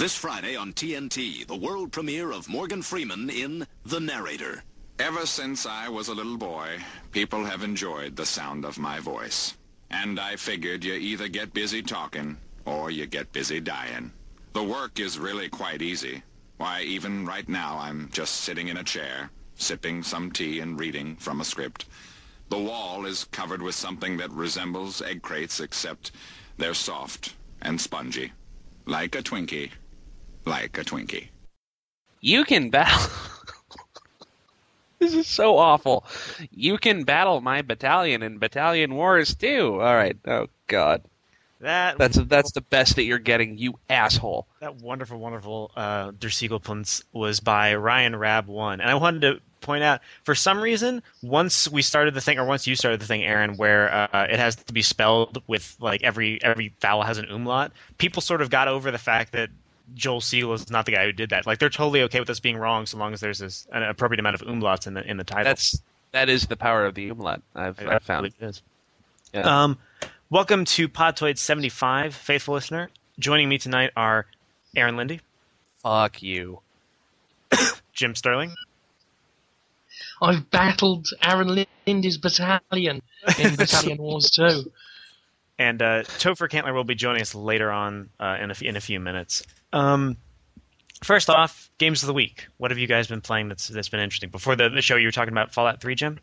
This Friday on TNT, the world premiere of Morgan Freeman in The Narrator. Ever since I was a little boy, people have enjoyed the sound of my voice. And I figured you either get busy talking or you get busy dying. The work is really quite easy. Why, even right now, I'm just sitting in a chair, sipping some tea and reading from a script. The wall is covered with something that resembles egg crates, except they're soft and spongy. Like a Twinkie. Like a Twinkie. You can battle. this is so awful. You can battle my battalion in Battalion Wars too. All right. Oh God. That That's that's the best that you're getting, you asshole. that wonderful, wonderful uh, Der Siegelpunz was by Ryan Rab one, and I wanted to point out for some reason once we started the thing, or once you started the thing, Aaron, where uh, it has to be spelled with like every every vowel has an umlaut. People sort of got over the fact that Joel Siegel is not the guy who did that. Like they're totally okay with us being wrong so long as there's this, an appropriate amount of umlauts in the in the title. That's that is the power of the umlaut. I've, I I've found. believe it is. Yeah. Um, welcome to Podtoid 75, faithful listener. Joining me tonight are Aaron Linde, Fuck you. Jim Sterling, I've battled Aaron Linde's battalion in Battalion Wars 2. and uh, Topher Cantler will be joining us later on uh, in, a, f- in a few minutes. Um, first off, games of the week. What have you guys been playing that's that's been interesting? Before the, the show, you were talking about Fallout 3, Jim.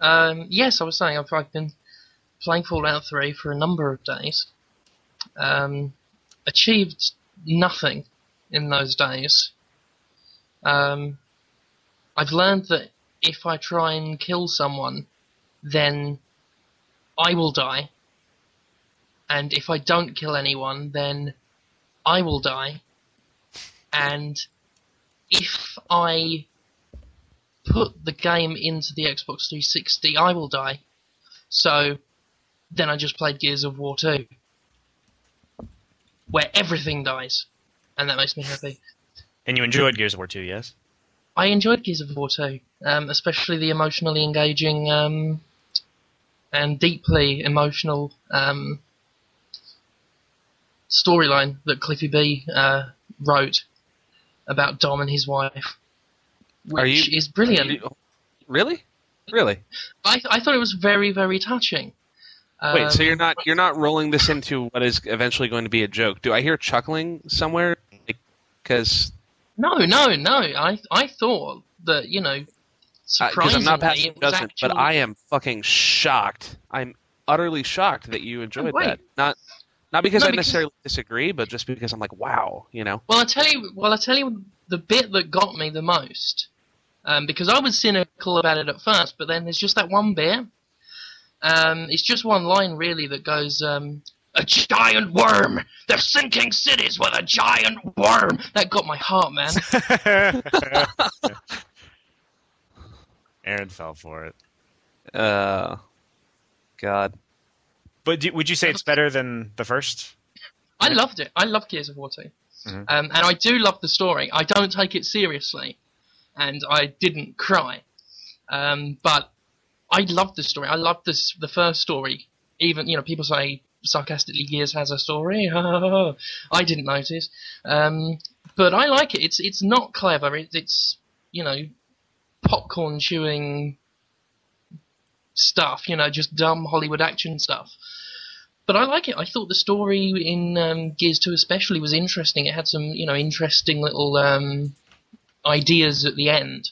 Um, yes, I was saying I've, I've been playing Fallout 3 for a number of days. Um, achieved nothing in those days. Um, I've learned that if I try and kill someone, then I will die. And if I don't kill anyone, then I will die. And if I put the game into the Xbox 360, I will die. So then I just played Gears of War 2, where everything dies, and that makes me happy. And you enjoyed Gears of War 2, yes? I enjoyed Gears of War 2, um, especially the emotionally engaging um, and deeply emotional um, storyline that Cliffy B uh, wrote about Dom and his wife, which you- is brilliant. You- really? Really? I, I thought it was very, very touching. Wait, so Um, you're not you're not rolling this into what is eventually going to be a joke? Do I hear chuckling somewhere? Because No, no, no. I I thought that you know, because Uh, I'm not passing judgment, actually, but I am fucking shocked. I'm utterly shocked that you enjoyed wait. that. Not not because No, I because- necessarily disagree, but just because I'm like, wow, you know. Well, I tell you, well, I tell you, the bit that got me the most, um, because I was cynical about it at first, but then there's just that one bit. Um, it's just one line really that goes, um, "A giant worm. They're sinking cities with a giant worm." That got my heart, man. Aaron fell for it. Uh, God. But do, would you say it's better than the first? I loved it. I love Gears of War 2. Mhm. Um, and I do love the story. I don't take it seriously. And I didn't cry. Um, but I love the story. I love this, the first story. Even, you know, people say sarcastically Gears has a story. I didn't notice. Um, but I like it. It's, it's not clever. It, it's, you know, popcorn chewing stuff, you know, just dumb Hollywood action stuff but I like it. I thought the story in um, Gears 2 especially was interesting. It had some, you know, interesting little um, ideas at the end.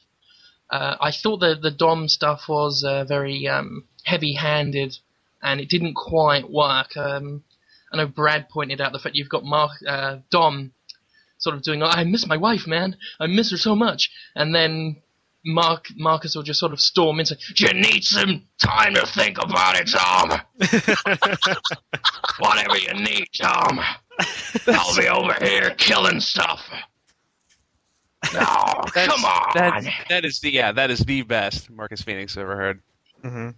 Uh, I thought the the Dom stuff was uh, very um, heavy-handed, and it didn't quite work. Um, I know Brad pointed out the fact you've got Mark uh, Dom sort of doing, "I miss my wife, man. I miss her so much," and then Mark Marcus will just sort of storm in say, "You need some time to think about it, Tom." Whatever you need, Tom. I'll be over here killing stuff. No, come on. That's, that is the yeah, that is the best Marcus Phoenix ever heard. hmm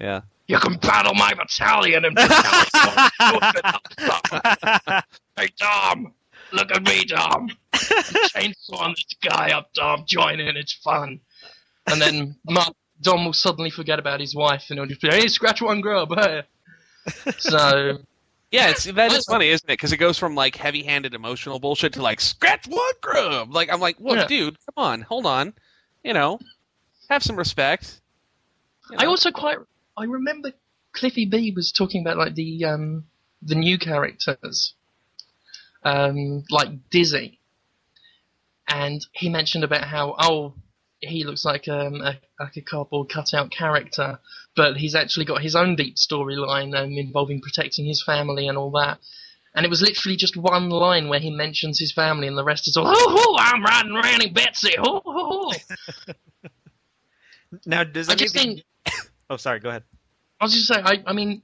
Yeah. You can battle my battalion and Hey, Tom. Look at me, Tom. Chainsawing this guy up, Tom. Join in. It's fun. And then Mark, Dom will suddenly forget about his wife and he'll just be, hey, scratch one grub. Hey. So, Yeah, it's that is funny, isn't it? Because it goes from like heavy-handed emotional bullshit to like scratch one grub. Like I'm like, look, Yeah. dude, come on, hold on, you know, have some respect. You I also quite I remember Cliffy B was talking about like the um the new characters, um like Dizzy, and he mentioned about how oh he looks like um a, like a cardboard cutout character, but he's actually got his own deep storyline um, involving protecting his family and all that. And it was literally just one line where he mentions his family, and the rest is all, "Oh, I'm riding Ranny Betsy." Oh, oh, oh. Now, does I just think Oh, sorry. Go ahead. I was just saying, I, I mean,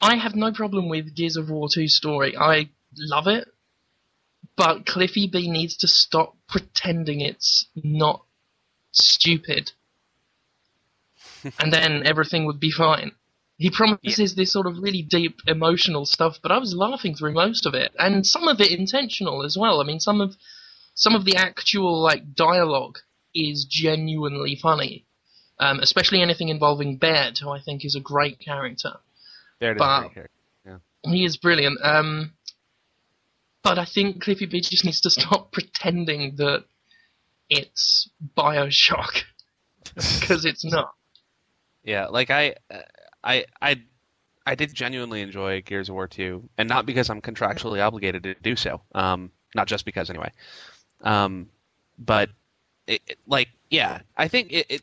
I have no problem with Gears of War 2 story. I love it. But Cliffy B needs to stop pretending it's not stupid. and then everything would be fine. He promises this sort of really deep emotional stuff, but I was laughing through most of it. And some of it intentional as well. I mean, some of some of the actual like dialogue is genuinely funny um, especially anything involving Baird, who I think is a great character. there it is. but- right here. He is brilliant. Um, but I think Cliffy B just needs to stop pretending that it's Bioshock because it's not. Yeah, like I, I, I, I did genuinely enjoy Gears of War 2, and not because I'm contractually obligated to do so. Um, not just because anyway. Um, but it, it- like, yeah, I think it, it,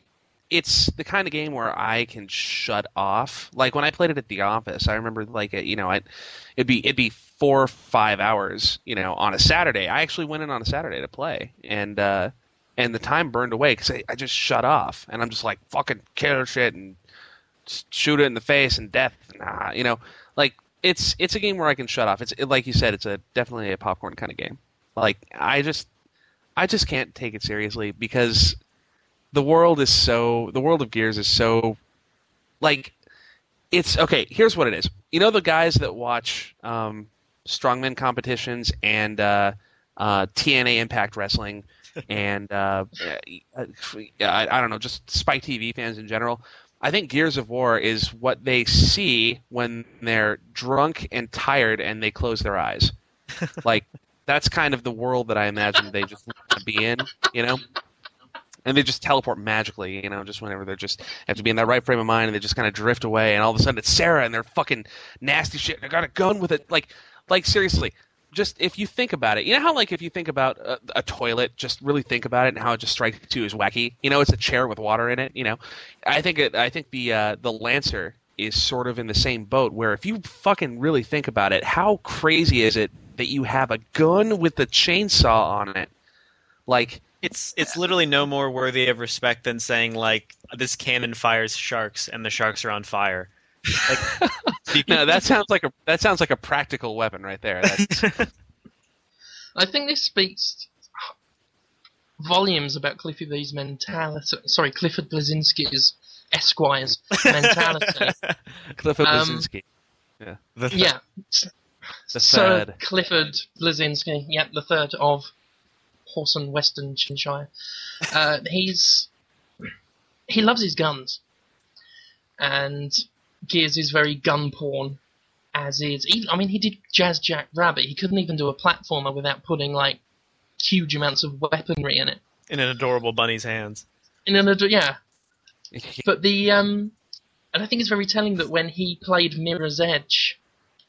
it's the kind of game where I can shut off. Like when I played it at the office, I remember like it. you know, I, it'd be it'd be four or five hours, you know, on a Saturday. I actually went in on a Saturday to play, and uh, and the time burned away because I, I just shut off, and I'm just like fucking kill shit and shoot it in the face and death, nah, you know, like it's it's a game where I can shut off. It's it, like you said, it's a definitely a popcorn kind of game. Like I just I just can't take it seriously because the world is so the world of Gears is so like it's okay. Here's what it is. You know the guys that watch um, strongman competitions and uh, uh, TNA Impact Wrestling and uh, uh, I, I don't know, just Spike TV fans in general. I think Gears of War is what they see when they're drunk and tired and they close their eyes. like that's kind of the world that I imagine they just want to be in, you know. And they just teleport magically, you know, just whenever they're just have to be in that right frame of mind, and they just kind of drift away, and all of a sudden it's Sarah, and they're fucking nasty shit. They got a gun with it, like, like seriously, just if you think about it, you know how like if you think about a, a toilet, just really think about it and how it just strikes you as wacky. You know, it's a chair with water in it. You know, I think it. I think the uh, the Lancer is sort of in the same boat where if you fucking really think about it, how crazy is it that you have a gun with a chainsaw on it? Like, It's it's literally no more worthy of respect than saying like this cannon fires sharks and the sharks are on fire. Like, no, that sounds like a that sounds like a practical weapon right there. I think this speaks volumes about Cliffy B's mentality. Sorry, Clifford Bleszinski's Esquire's mentality. Clifford Um, Bleszinski, the, yeah, the third. Sir. Clifford Bleszinski, yeah, the third of Horse and Westonshire. Uh, he's he loves his guns, and Gears is very gun porn. As is, even, I mean, he did Jazz Jackrabbit. He couldn't even do a platformer without putting like huge amounts of weaponry in it. in an adorable bunny's hands. In an ad- yeah, but the um, and I think it's very telling that when he played Mirror's Edge,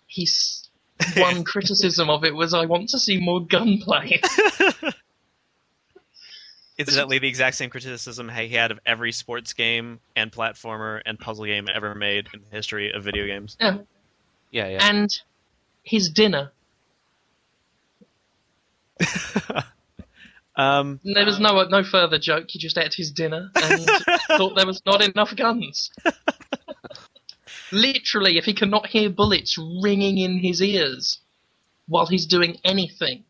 he's one criticism of it was I want to see more gunplay. Incidentally, the exact same criticism he had of every sports game and platformer and puzzle game ever made in the history of video games. yeah. yeah, yeah. And his dinner. Um, There was no no further joke. He just ate his dinner and thought there was not enough guns. Literally, if he cannot hear bullets ringing in his ears while he's doing anything,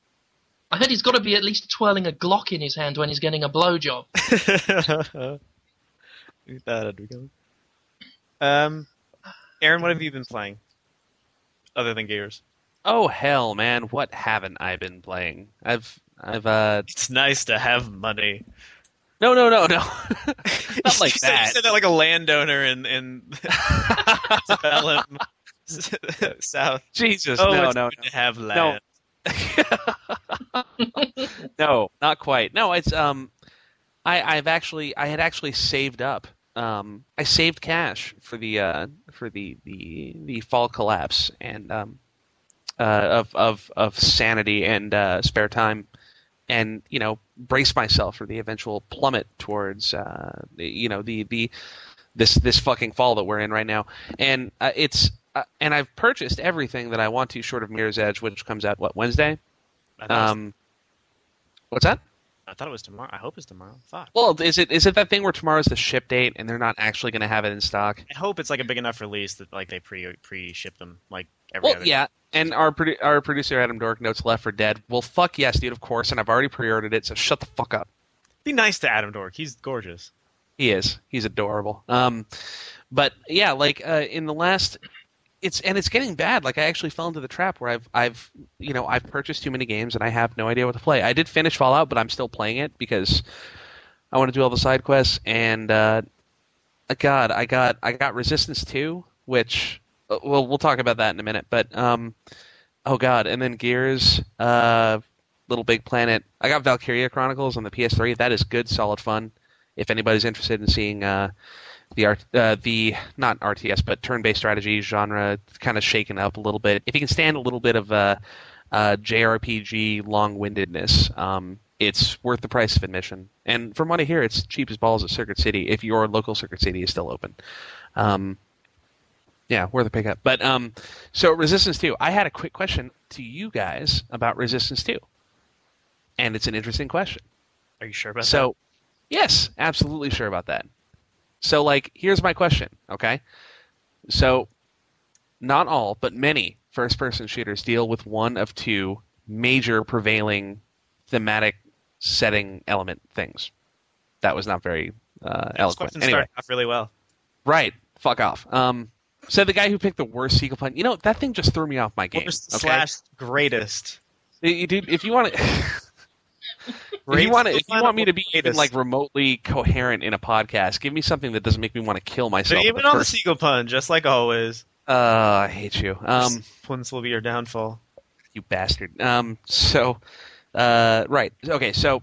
I heard he's got to be at least twirling a Glock in his hand when he's getting a blowjob. that had to be coming. Um, Aaron, what have you been playing other than Gears? Oh hell, man! What haven't I been playing? I've, I've, uh, It's nice to have money. no, no, no, no, not like you said, that. You said that like a landowner in in Salem, South. Jesus, Oh, no, it's no, good to have land. no, not quite. No, it's um, I I've actually I had actually saved up. Um, I saved cash for the uh for the the the fall collapse and um uh of of of sanity and uh spare time and you know brace myself for the eventual plummet towards uh you know the the this this fucking fall that we're in right now and uh, it's uh, and I've purchased everything that I want to short of Mirror's Edge which comes out what Wednesday um, what's that? I thought it was tomorrow. I hope it's tomorrow. Fuck. Well, is it is it that thing where tomorrow's the ship date and they're not actually going to have it in stock? I hope it's like a big enough release that like they pre pre ship them like every Well, other. yeah. And our produ- our producer Adam Dork notes Left 4 Dead. Well, fuck yes, dude. Of course, and I've already pre-ordered it. So shut the fuck up. Be nice to Adam Dork. He's gorgeous. He is. He's adorable. Um, but yeah, like uh, in the last, it's and it's getting bad. Like I actually fell into the trap where I've I've you know I've purchased too many games and I have no idea what to play. I did finish Fallout, but I'm still playing it because I want to do all the side quests. And uh, God, I got I got Resistance two, which uh, well we'll talk about that in a minute. But um, oh God, and then Gears, uh, Little Big Planet. I got Valkyria Chronicles on the PS3. That is good, solid fun if anybody's interested in seeing uh, the art, uh, the not RTS but turn-based strategy genre kind of shaken up a little bit. If you can stand a little bit of uh, uh, JRPG long-windedness, um, it's worth the price of admission. And from what I hear, it's cheap as balls at Circuit City if your local Circuit City is still open. Um, yeah, worth a pickup. But um, so Resistance 2. I had a quick question to you guys about Resistance 2, and it's an interesting question. Are you sure about that? So, yes, absolutely sure about that. So, like, here's my question, okay? So, not all, but many first person shooters deal with one of two major prevailing thematic setting element things. That was not very uh, eloquent. question Anyway, started off really well. right. Fuck off. Um, so the guy who picked the worst sequel plan, you know, that thing just threw me off my game. Worst okay? slash greatest. You- Dude, if you want to, if you want to, if you want me to be or even like remotely coherent in a podcast, give me something that doesn't make me want to kill myself. Even at the on the first- sequel pun, just like always. uh, I hate you. Um, Puns will be your downfall. you bastard. Um, so, uh, right. Okay, so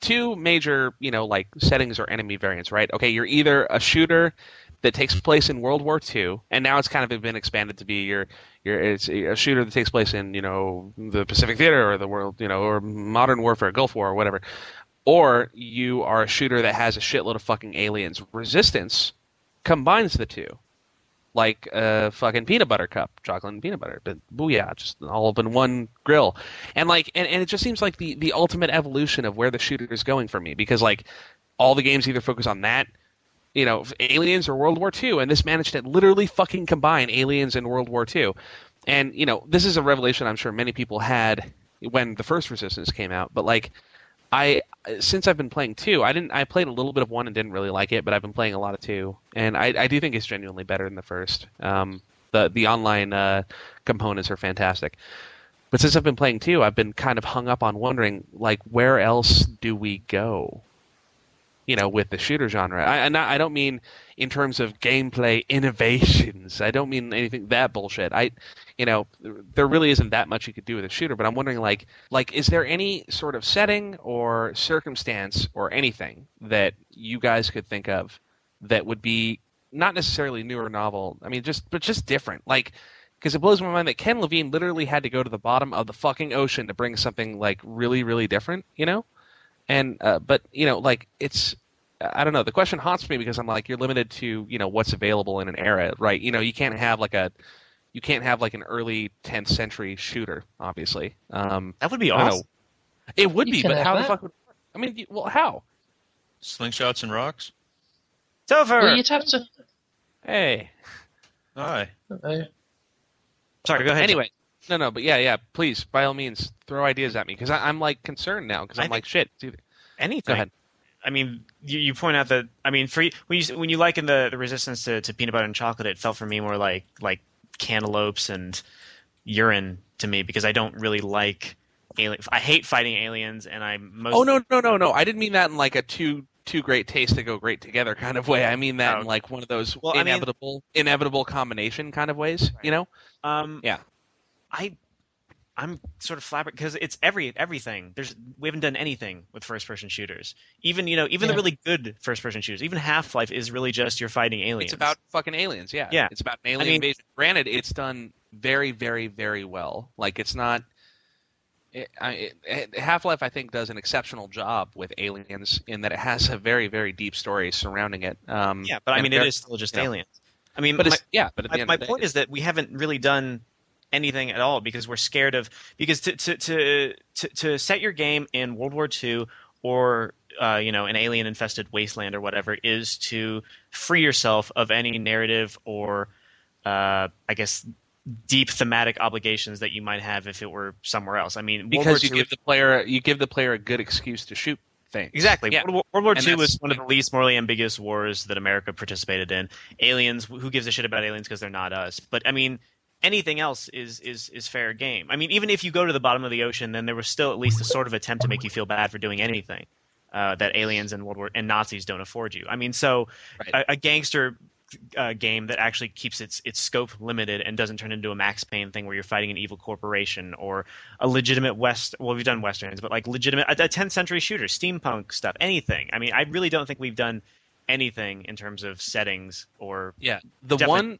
two major, you know, like settings or enemy variants, right? Okay, you're either a shooter that takes place in World War II, and now it's kind of been expanded to be your, your it's a shooter that takes place in, you know, the Pacific Theater or the world, you know, or modern warfare, Gulf War, or whatever. Or you are a shooter that has a shitload of fucking aliens. Resistance combines the two like a fucking peanut butter cup, chocolate and peanut butter. But booyah, just all up in one grill. And like, and, and it just seems like the the ultimate evolution of where the shooter is going for me because like all the games either focus on that, you know, aliens or World War II, and this managed to literally fucking combine aliens and World War II. And you know, this is a revelation I'm sure many people had when the first Resistance came out, but like. I since I've been playing two, I didn't. I played a little bit of one and didn't really like it, but I've been playing a lot of two, and I, I do think it's genuinely better than the first. Um, the the online uh, components are fantastic, but since I've been playing two, I've been kind of hung up on wondering like where else do we go? You know, with the shooter genre. I and I don't mean in terms of gameplay innovations. I don't mean anything that bullshit. I, you know, there really isn't that much you could do with a shooter. But I'm wondering, like, like is there any sort of setting or circumstance or anything that you guys could think of that would be not necessarily new or novel? I mean, just but just different, like. Because it blows my mind that Ken Levine literally had to go to the bottom of the fucking ocean to bring something like really, really different, you know? And uh, but you know, like it's I don't know. The question haunts me because I'm like, you're limited to you know what's available in an era, right? You know, you can't have like a you can't have like an early 10th century shooter, obviously. Um, That would be awesome. know. It would You be, but have how the fuck would? I mean, well, how? Slingshots and rocks. Topher! Well, you'd have to. Hey. Aye. Uh, Sorry, go ahead. Anyway, no, no, but yeah, yeah. Please, by all means, throw ideas at me because I'm like concerned now because I'm like, shit. Either- anything. Go ahead. I mean, you, you point out that I mean, for you, when you when you liken the, the resistance to, to peanut butter and chocolate, it felt for me more like like cantaloupes and urine to me because I don't really like alien. I hate fighting aliens, and I most Oh no, no, no, no! I didn't mean that in like a too two great tastes to go great together kind of way. I mean that Oh. in like one of those Well, I mean- inevitable inevitable combination kind of ways. You know? Um, Yeah. I, I'm sort of flabbergasted because it's every everything. There's we haven't done anything with first person shooters. Even you know even the really good first person shooters. Even Half Life is really just you're fighting aliens. It's about fucking aliens. Yeah. Yeah. It's about an alien mean- invasion. Granted, it's done very, very, very well. Like it's not. It, I, it, Half Life, I think, does an exceptional job with aliens in that it has a very, very deep story surrounding it. Um, yeah, but I mean it is still just know. aliens. I mean, But my, it's yeah. But at the my, end my of the day, point is that we haven't really done anything at all because we're scared of because to to to to, to set your game in World War II or uh, you know an alien infested wasteland or whatever is to free yourself of any narrative or uh, I guess deep thematic obligations that you might have if it were somewhere else. I mean, World War because you II give the player you give the player a good excuse to shoot things. Exactly. Yeah. World War, World War And II was one of the least morally ambiguous wars that America participated in. Aliens, who gives a shit about aliens because they're not us? But I mean, anything else is is is fair game. I mean, even if you go to the bottom of the ocean, then there was still at least a sort of attempt to make you feel bad for doing anything uh, that aliens and World War and Nazis don't afford you. I mean, so Right. a, a gangster. Uh, game that actually keeps its its scope limited and doesn't turn into a Max Payne thing where you're fighting an evil corporation or a legitimate West. Well, we've done westerns, but like legitimate a, a 10th century shooter, steampunk stuff, anything. I mean, I really don't think we've done anything in terms of settings or Yeah, the one,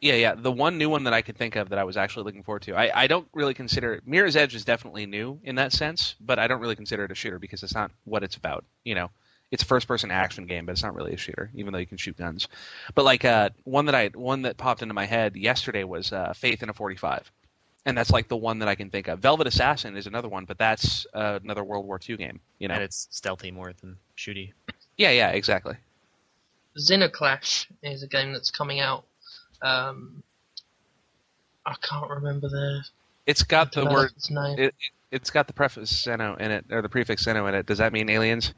yeah, yeah, the one new one that I could think of that I was actually looking forward to. I, I don't really consider Mirror's Edge is definitely new in that sense, but I don't really consider it a shooter because it's not what it's about. You know, it's a first-person action game, but it's not really a shooter, even though you can shoot guns. But like uh, one that I one that popped into my head yesterday was uh, Faith in a 45. And that's like the one that I can think of. Velvet Assassin is another one, but that's uh, another World War II game. You know? and it's stealthy more than shooty. Yeah, yeah, exactly. Xenoclash is a game that's coming out. Um, I can't remember the It's got the word. name. It, it's got the preface Xeno in it, or the prefix Xeno in it. Does that mean aliens?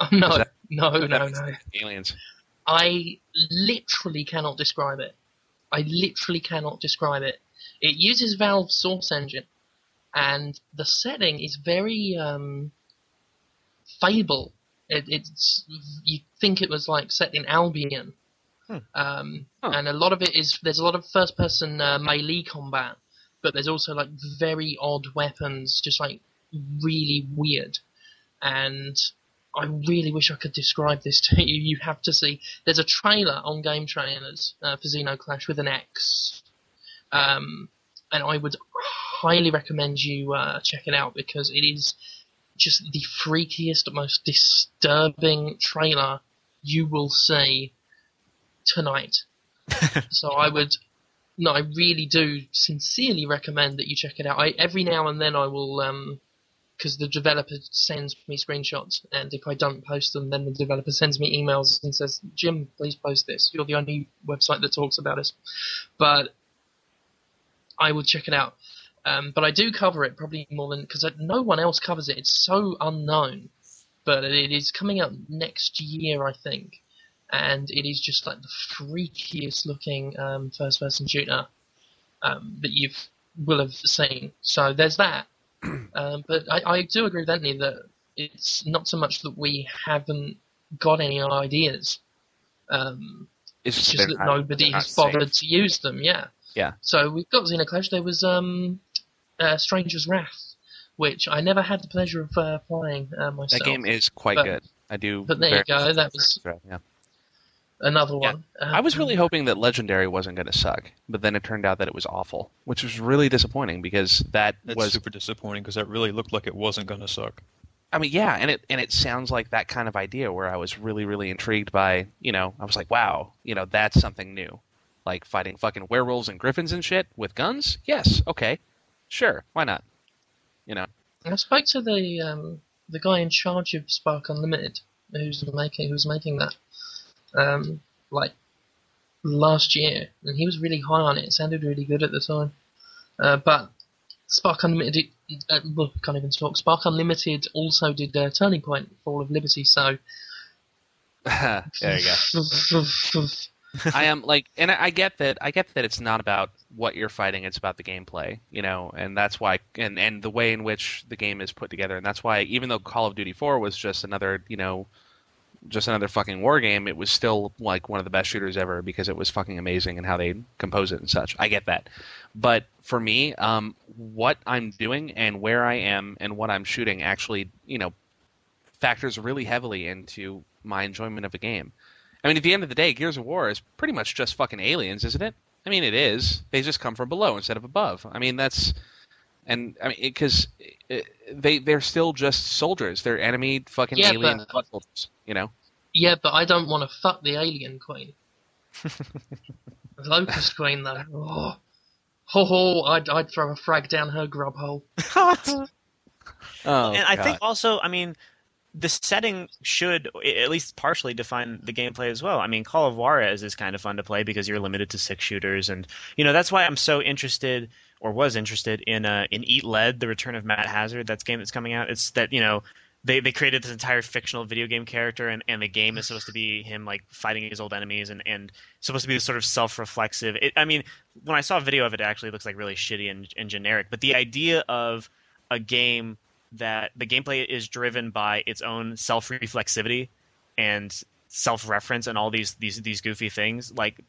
oh, no, that- no, no, That- no. Aliens. I literally cannot describe it. I literally cannot describe it. It uses Valve's Source Engine, and the setting is very um, Fable. It, it's you think it was like set in Albion, Hmm. um, Huh. and a lot of it is there's a lot of first-person uh, melee combat, but there's also like very odd weapons, just like really weird, and I really wish I could describe this to you. You have to see. There's a trailer on Game Trailers uh, for Xenoclash with an X, um, and I would highly recommend you uh, check it out because it is just the freakiest, most disturbing trailer you will see tonight. so I would. No, I really do sincerely recommend that you check it out. I, every now and then I will um, because the developer sends me screenshots, and if I don't post them, then the developer sends me emails and says, "Jim, please post this. You're the only website that talks about us." But I will check it out. Um, but I do cover it probably more than because no one else covers it. It's so unknown. But it is coming out next year, I think, and it is just like the freakiest looking um, first-person shooter um, that you will have seen. So there's that. Um, but I, I do agree with Anthony that it's not so much that we haven't got any ideas. Um, It's it's just, that nobody has bothered to use them. Yeah. Yeah. So we've got Xenoclash. There was um, uh, Stranger's Wrath, which I never had the pleasure of uh, playing uh, myself. That game is quite But- good. I do. but there you go, that was- Yeah. Another Yeah. one. Uh, I was really hoping that Legendary wasn't going to suck, but then it turned out that it was awful, which was really disappointing because that That's was. super disappointing because that really looked like it wasn't going to suck. I mean, yeah, and it and it sounds like that kind of idea where I was really really intrigued by. You know, I was like, wow, you know, that's something new, like fighting fucking werewolves and griffins and shit with guns. Yes, okay, sure, why not? You know, I spoke to the um, the guy in charge of Spark Unlimited, who's making who's making that, um, like last year, and he was really high on it. It sounded really good at the time, uh, but Spark Unlimited, uh, well, can't even talk. Spark Unlimited also did uh, Turning Point, Fall of Liberty. So there you go. I am like, and I I get that. I get that it's not about what you're fighting; it's about the gameplay, you know, and that's why, and and the way in which the game is put together, and that's why, even though Call of Duty 4 was just another, you know, just another fucking war game, it was still like one of the best shooters ever because it was fucking amazing and how they compose it and such. I get that, but for me, um, what I'm doing and where I am and what I'm shooting actually, you know, factors really heavily into my enjoyment of a game. I mean, at the end of the day, Gears of War is pretty much just fucking aliens, isn't it? I mean, it is. They just come from below instead of above. I mean, that's and I mean because uh, they they're still just soldiers. They're enemy fucking Yeah, alien but- blood soldiers. You know. Yeah, but I don't want to fuck the alien queen. the locust queen, though. Oh, ho ho! I'd I'd throw a frag down her grub hole. Oh, and I think also, I mean, the setting should at least partially define the gameplay as well. I mean, Call of Juarez is kind of fun to play because you're limited to six shooters, and you know that's why I'm so interested or was interested in uh, in Eat Lead, the Return of Matt Hazard. That's game that's coming out. It's that you know. They, they created this entire fictional video game character and, and the game is supposed to be him like fighting his old enemies and, and supposed to be this sort of self-reflexive i mean when i saw a video of it, it actually looks like really shitty and, and generic but the idea of a game that the gameplay is driven by its own self-reflexivity and self-reference and all these these these goofy things like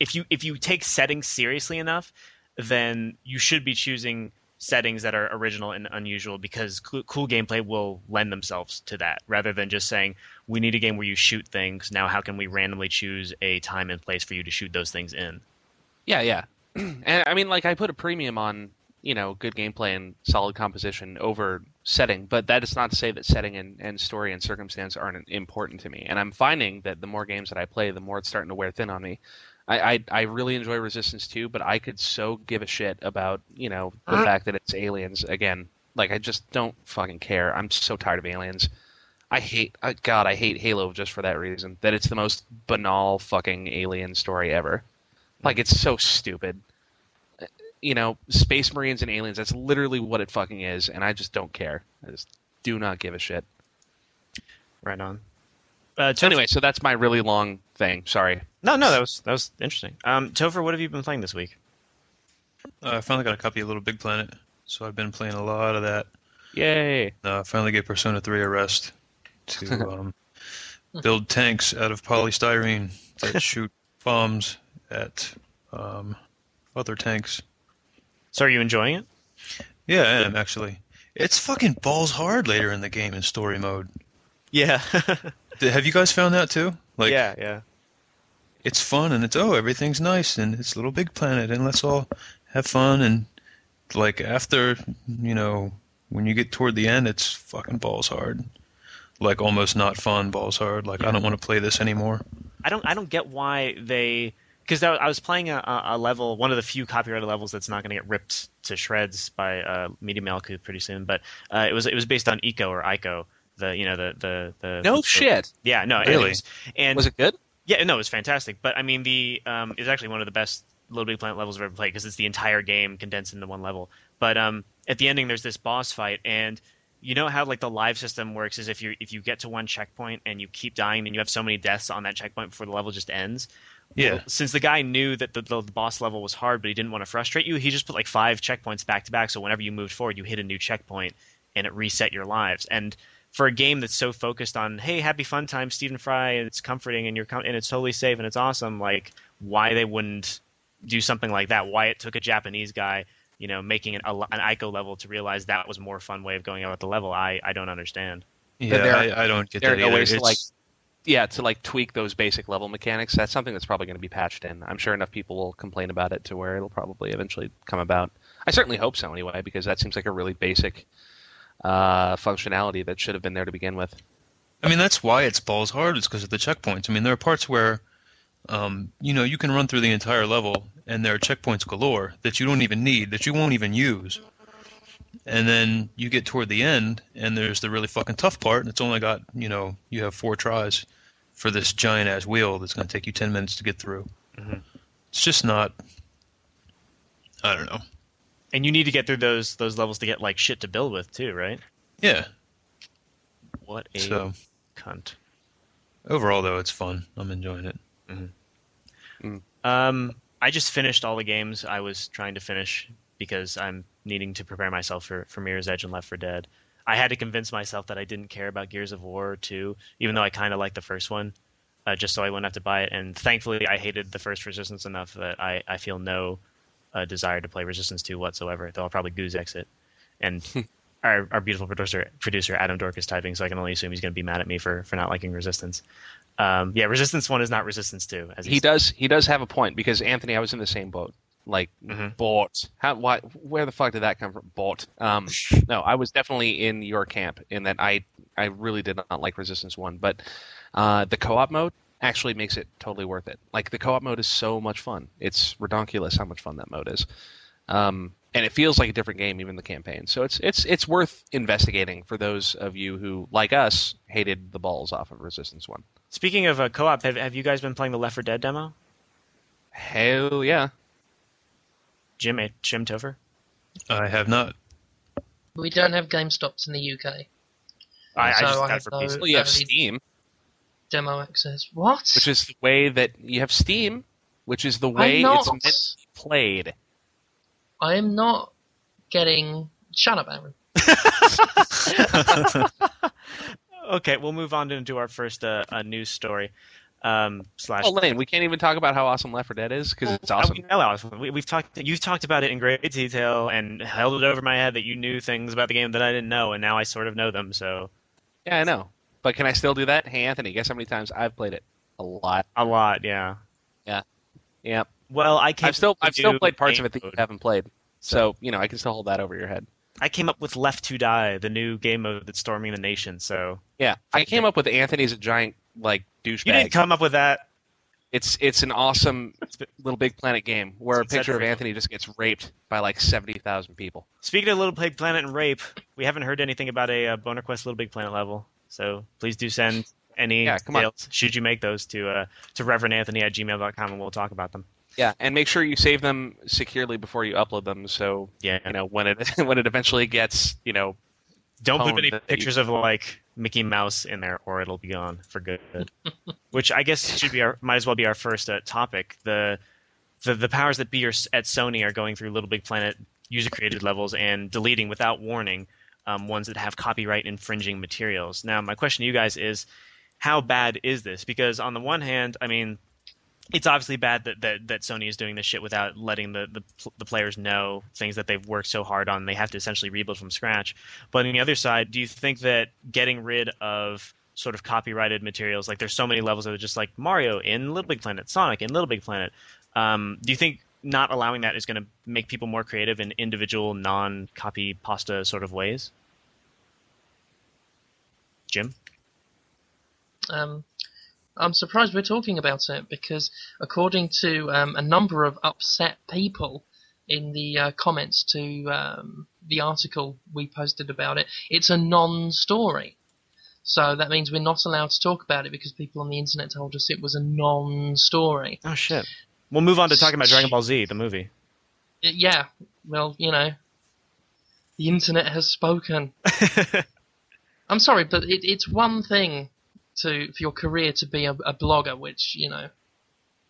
if you if you take settings seriously enough then you should be choosing settings that are original and unusual because cool, cool gameplay will lend themselves to that rather than just saying we need a game where you shoot things now how can we randomly choose a time and place for you to shoot those things in Yeah, yeah. and I mean, like, I put a premium on, you know, good gameplay and solid composition over setting, but that is not to say that setting and, and story and circumstance aren't important to me. And I'm finding that the more games that I play, the more it's starting to wear thin on me. I, I, I really enjoy Resistance 2, but I could so give a shit about, you know, the fact that it's aliens again. Like, I just don't fucking care. I'm so tired of aliens. I hate, uh, God, I hate Halo just for that reason. That it's the most banal fucking alien story ever. Like it's so stupid. You know, space marines and aliens, that's literally what it fucking is, and I just don't care. I just do not give a shit. right on uh, So anyway, so that's my really long thing. Sorry. no no that was that was interesting um, topher what have you been playing this week Uh, I finally got a copy of Little Big Planet, so I've been playing a lot of that. Yay. Uh, finally get Persona 3 a rest to um, build tanks out of polystyrene that shoot bombs at um, other tanks. so are you enjoying it Yeah, I am actually. It's fucking balls hard later in the game in story mode. yeah Have you guys found that too? Like, yeah yeah it's fun and it's oh everything's nice and it's Little Big Planet and let's all have fun and like after you know when you get toward the end it's fucking balls hard. Like almost not fun balls hard. Like I don't want to play this anymore. I don't I don't get why they because I was playing a, a a level one of the few copyrighted levels that's not going to get ripped to shreds by uh, Media Molecule pretty soon. But uh, it was it was based on Eco or Ico, the you know the the the No the- shit. Yeah, no, Really? anyways. and Was it good? Yeah, no, it was fantastic. But I mean, the um, it was actually one of the best Little Big Planet levels I've ever played because it's the entire game condensed into one level. But um, at the ending, there's this boss fight, and you know how like the live system works is if you if you get to one checkpoint and you keep dying, then you have so many deaths on that checkpoint before the level just ends. Yeah. Since the guy knew that the, the, the boss level was hard, but he didn't want to frustrate you, he just put like five checkpoints back to back. So whenever you moved forward, you hit a new checkpoint, and it reset your lives. And for a game that's so focused on hey happy fun time Stephen Fry and it's comforting and you're com- and it's totally safe and it's awesome like why they wouldn't do something like that why it took a Japanese guy you know making an, a, an ICO level to realize that was a more fun way of going about the level I, I don't understand Yeah, there I, I don't get there are that no ways to, like- Yeah, to like tweak those basic level mechanics. That's something that's probably going to be patched in. I'm sure enough people will complain about it to where it'll probably eventually come about. I certainly hope so anyway, because that seems like a really basic uh, functionality that should have been there to begin with. I mean, that's why it's balls hard. It's because of the checkpoints. I mean, there are parts where, um, you know, you can run through the entire level, and there are checkpoints galore that you don't even need, that you won't even use. And then you get toward the end, and there's the really fucking tough part, and it's only got, you know, you have four tries for this giant ass wheel that's going to take you 10 minutes to get through. Mhm. It's just not. I don't know. And you need to get through those those levels to get like shit to build with too right Yeah. what a So cunt overall, though, it's fun. I'm enjoying it. Um, I just finished all the games I was trying to finish because I'm needing to prepare myself for, for Mirror's Edge and Left 4 Dead. I had to convince myself that I didn't care about Gears of War 2, even though I kind of liked the first one, uh, just so I wouldn't have to buy it. And thankfully, I hated the first Resistance enough that I, I feel no uh, desire to play Resistance 2 whatsoever, though I'll probably goose exit. And our, our beautiful producer, producer Adam Dork is typing, so I can only assume he's going to be mad at me for, for not liking Resistance. Um, yeah, Resistance 1 is not Resistance 2. As He does he does have a point because Anthony, I was in the same boat. Like Mhm. bought. How why where the fuck did that come from? Bought. Um no, I was definitely in your camp in that I I really did not like Resistance 1, but uh the co-op mode actually makes it totally worth it. Like the co-op mode is so much fun. It's redonkulous how much fun that mode is. Um and it feels like a different game even the campaign. So it's it's it's worth investigating for those of you who like us hated the balls off of Resistance 1. Speaking of uh, co-op, have, have you guys been playing the Left 4 Dead demo? Hell yeah. Jim, eh, Jim Topher? I have not. We don't have GameStops in the UK. I, I just I got have for no- PC. Well, you have Early- Steam, Demo access. What? which is the way that you have Steam, which is the way not. it's meant to be played. I am not getting. Shut up, Aaron. Okay, we'll move on to our first uh, uh, news story. Um, slash. Oh, Lane, we can't even talk about how awesome Left 4 Dead is because it's Uh, awesome. we know Alex. We, we've talked. You've talked about it in great detail and held it over my head that you knew things about the game that I didn't know, and now I sort of know them. So Yeah, I know. But can I still do that? Hey, Anthony, guess how many times I've played it? A lot. a lot, yeah. Yeah. Yeah. Well, I came. I've still I've still played parts of it that you mode. haven't played. So you know I can still hold that over your head. I came up with Left to Die, the new game mode that's storming the nation. So Yeah, I came up with Anthony's a giant like douchebag. you didn't come up with that. It's it's an awesome Little Big Planet game where a It's picture of Anthony just gets raped by like seventy thousand people. Speaking of Little Big Planet and rape, we haven't heard anything about a uh, Boner Quest Little Big Planet level. So please do send any Yeah, details, should you make those, to uh, to reverend.anthony at gmail.com and we'll talk about them. Yeah, and make sure you save them securely before you upload them. So Yeah, you know when it when it eventually gets you know Don't put any that you- pictures of like Mickey Mouse in there, or it'll be gone for good. Which I guess should be our might as well be our first uh, topic. The the the powers that be are, at Sony are going through Little Big Planet user created levels and deleting without warning um, ones that have copyright infringing materials. Now, my question to you guys is, how bad is this? Because on the one hand, I mean. It's obviously bad that, that, that Sony is doing this shit without letting the, the the players know things that they've worked so hard on. They have to essentially rebuild from scratch. But on the other side, do you think that getting rid of sort of copyrighted materials, like there's so many levels that are just like Mario in Little Big Planet, Sonic in Little Big Planet, um, do you think not allowing that is going to make people more creative in individual non-copy pasta sort of ways? Jim? Um, I'm surprised we're talking about it because, according to um, a number of upset people in the uh, comments to um, the article we posted about it, it's a non-story. So that means we're not allowed to talk about it because people on the internet told us it was a non-story. Oh shit. We'll move on to talking about Dragon Ball Z, the movie. Yeah, well, you know, the internet has spoken. I'm sorry, but it, it's one thing to for your career to be a, a blogger, which you know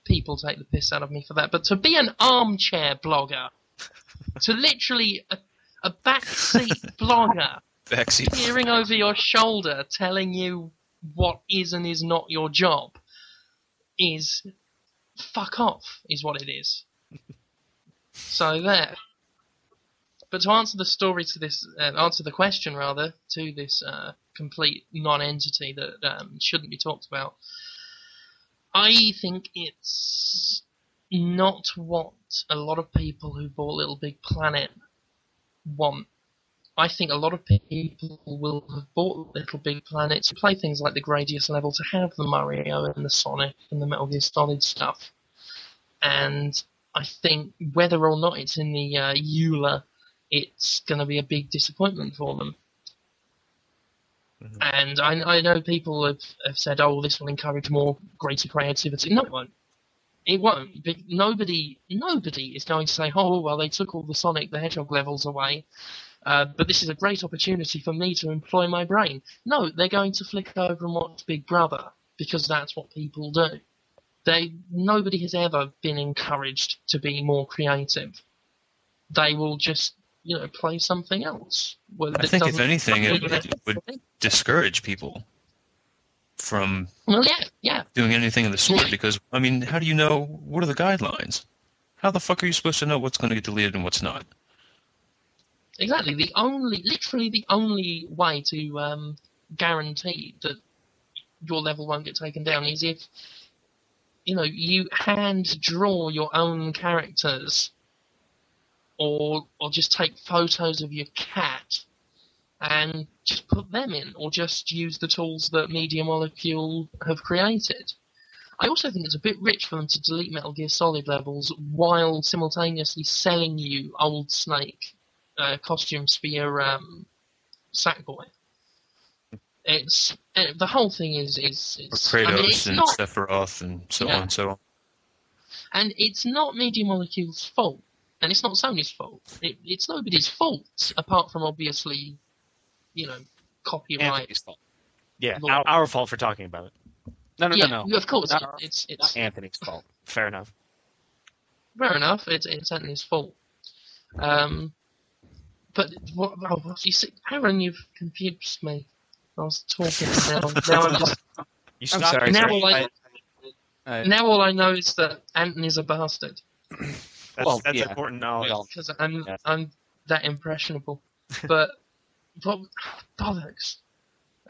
people take the piss out of me for that. But to be an armchair blogger, to literally a, a backseat blogger Backseat. peering over your shoulder, telling you what is and is not your job, is fuck off, is what it is. so there. But to answer the story to this, uh, answer the question rather to this uh, complete non-entity that um, shouldn't be talked about, I think it's not what a lot of people who bought Little Big Planet want. I think a lot of people will have bought Little Big Planet to play things like the Gradius level, to have the Mario and the Sonic and the Metal Gear Solid stuff. And I think whether or not it's in the uh, EULA, it's going to be a big disappointment for them. Mhm. And I, I know people have, have said, oh, this will encourage more greater creativity. No, it won't. It won't. Nobody, nobody is going to say, oh, well, they took all the Sonic the Hedgehog levels away. Uh, but this is a great opportunity for me to employ my brain. No, they're going to flick over and watch Big Brother because that's what people do. They nobody has ever been encouraged to be more creative. They will just you know, play something else. I think if anything, it would, it would discourage people from Well, yeah, yeah. doing anything of the sort because I mean, how do you know what are the guidelines? How the fuck are you supposed to know what's going to get deleted and what's not? Exactly. The only, literally, the only way to um, guarantee that your level won't get taken down is if you know you hand draw your own characters, or or just take photos of your cat and just put them in, or just use the tools that Media Molecule have created. I also think it's a bit rich for them to delete Metal Gear Solid levels while simultaneously selling you old Snake uh, costumes for your um, Sackboy. It's uh, the whole thing is is, Or is Kratos I mean, it's and not Sephiroth and so Yeah. on and so on. and it's not Media Molecule's fault, and it's not Sony's fault. It, it's nobody's fault apart from obviously, you know, copyright. Anthony's fault. Yeah, our, our fault for talking about it. No, no, yeah, no, no. of course, Not- it, it's it's Anthony's fault. Fair enough. fair enough. It's it's Anthony's fault. Um, but what? Oh, what you see, Aaron, you've confused me. I was talking now. now I'm just You I'm sorry. now sir. all I, I- now all I know is that Anthony's a bastard That's, Well, that's yeah. important knowledge. Because I'm Yeah. I'm that impressionable. But what bollocks?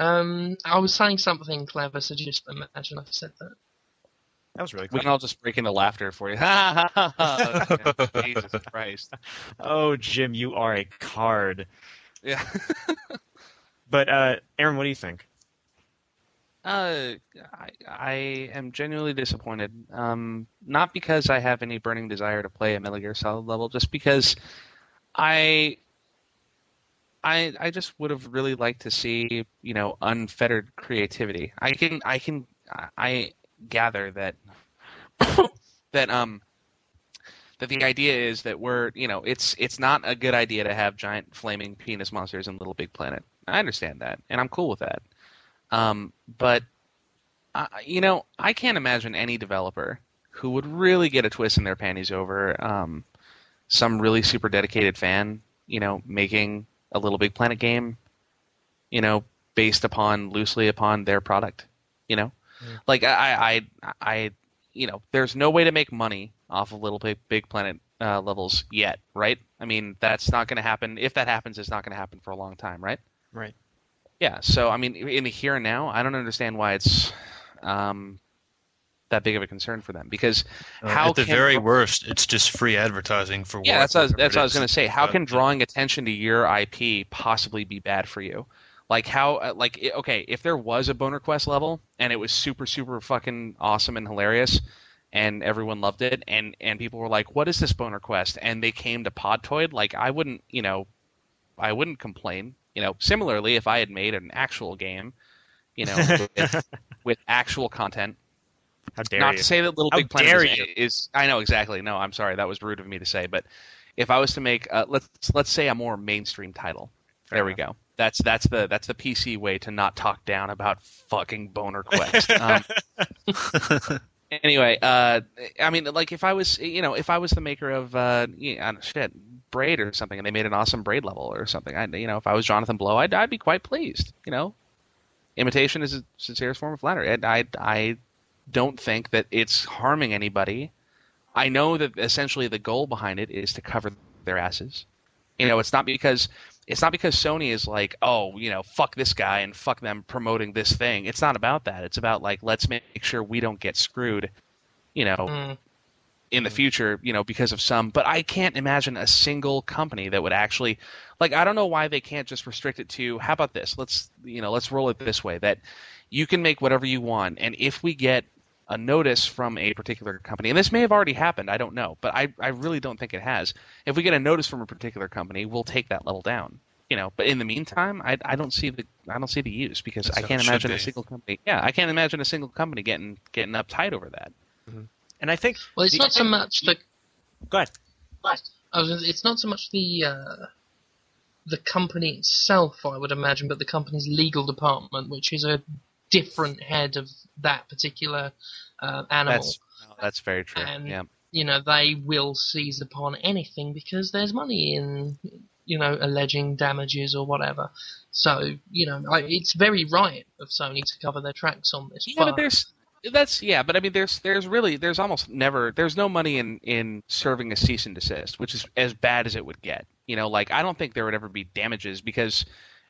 Um, I was saying something clever, so just imagine I said that. That was really we can all just break into laughter for you. Ha ha ha! ha. Jesus Christ. Oh, Jim, you are a card. Yeah. But uh, Aaron, what do you think? Uh, I, I am genuinely disappointed. Um, not because I have any burning desire to play a Metal Gear Solid level, just because I, I, I just would have really liked to see, you know, unfettered creativity. I can, I can, I gather that, that um, that the idea is that we're, you know, it's it's not a good idea to have giant flaming penis monsters in Little Big Planet. I understand that, and I'm cool with that. Um, but uh, you know, I can't imagine any developer who would really get a twist in their panties over um, some really super dedicated fan, you know, making a Little Big Planet game, you know, based upon loosely upon their product. You know, like I, I, I, you know, there's no way to make money off of Little Big Big Planet uh, levels yet, right? I mean, that's not going to happen. If that happens, it's not going to happen for a long time, right? Right. Yeah. So I mean, in the here and now, I don't understand why it's um, that big of a concern for them because Uh, how at the can very worst, it's just free advertising for yeah, what- that's what, I was- that's what I was is. going to say. How But, can drawing attention to your IP possibly be bad for you? Like how uh, like okay, if there was a Boner Quest level and it was super super fucking awesome and hilarious and everyone loved it and and people were like, "What is this Boner Quest?" and they came to Podtoid, like I wouldn't, you know, I wouldn't complain. You know, similarly, if I had made an actual game, you know, with, with actual content, How dare not you? to say that Little How Big Planet dare is, you. is. I know exactly. No, I'm sorry. That was rude of me to say. But if I was to make, uh, let's let's say a more mainstream title. there we go. That's that's the that's the PC way to not talk down about fucking Boner Quest. Um, anyway, uh, I mean, like if I was, you know, if I was the maker of, uh, you know, I shit, Braid or something, and they made an awesome Braid level or something, I, you know, if I was Jonathan Blow, I'd, I'd be quite pleased. You know, imitation is a sincerest form of flattery. And I, I don't think that it's harming anybody. I know that essentially the goal behind it is to cover their asses. You know, it's not because it's not because Sony is like, oh, you know, fuck this guy and fuck them promoting this thing. It's not about that. It's about like let's make sure we don't get screwed. You know, Mm. in the future, you know, because of some. But I can't imagine a single company that would actually, like, I don't know why they can't just restrict it to. How about this? Let's, you know, let's roll it this way: that you can make whatever you want, and if we get a notice from a particular company, and this may have already happened, I don't know, but I, I really don't think it has. If we get a notice from a particular company, we'll take that level down. You know, but in the meantime, I, I don't see the I don't see the use because That's I can't it should imagine a single company. Yeah, I can't imagine a single company getting getting uptight over that. And I think Well, it's the- not so much the Go ahead. I was, it's not so much the uh, the company itself, I would imagine, but the company's legal department, which is a different head of that particular uh, animal. That's no, that's very true. And- yeah. You know, they will seize upon anything because there's money in you know, alleging damages or whatever. So, you know, I, it's very right of Sony to cover their tracks on this. Yeah, but there's that's yeah, but I mean, there's there's really there's almost never there's no money in in serving a cease and desist, which is as bad as it would get. You know, like I don't think there would ever be damages because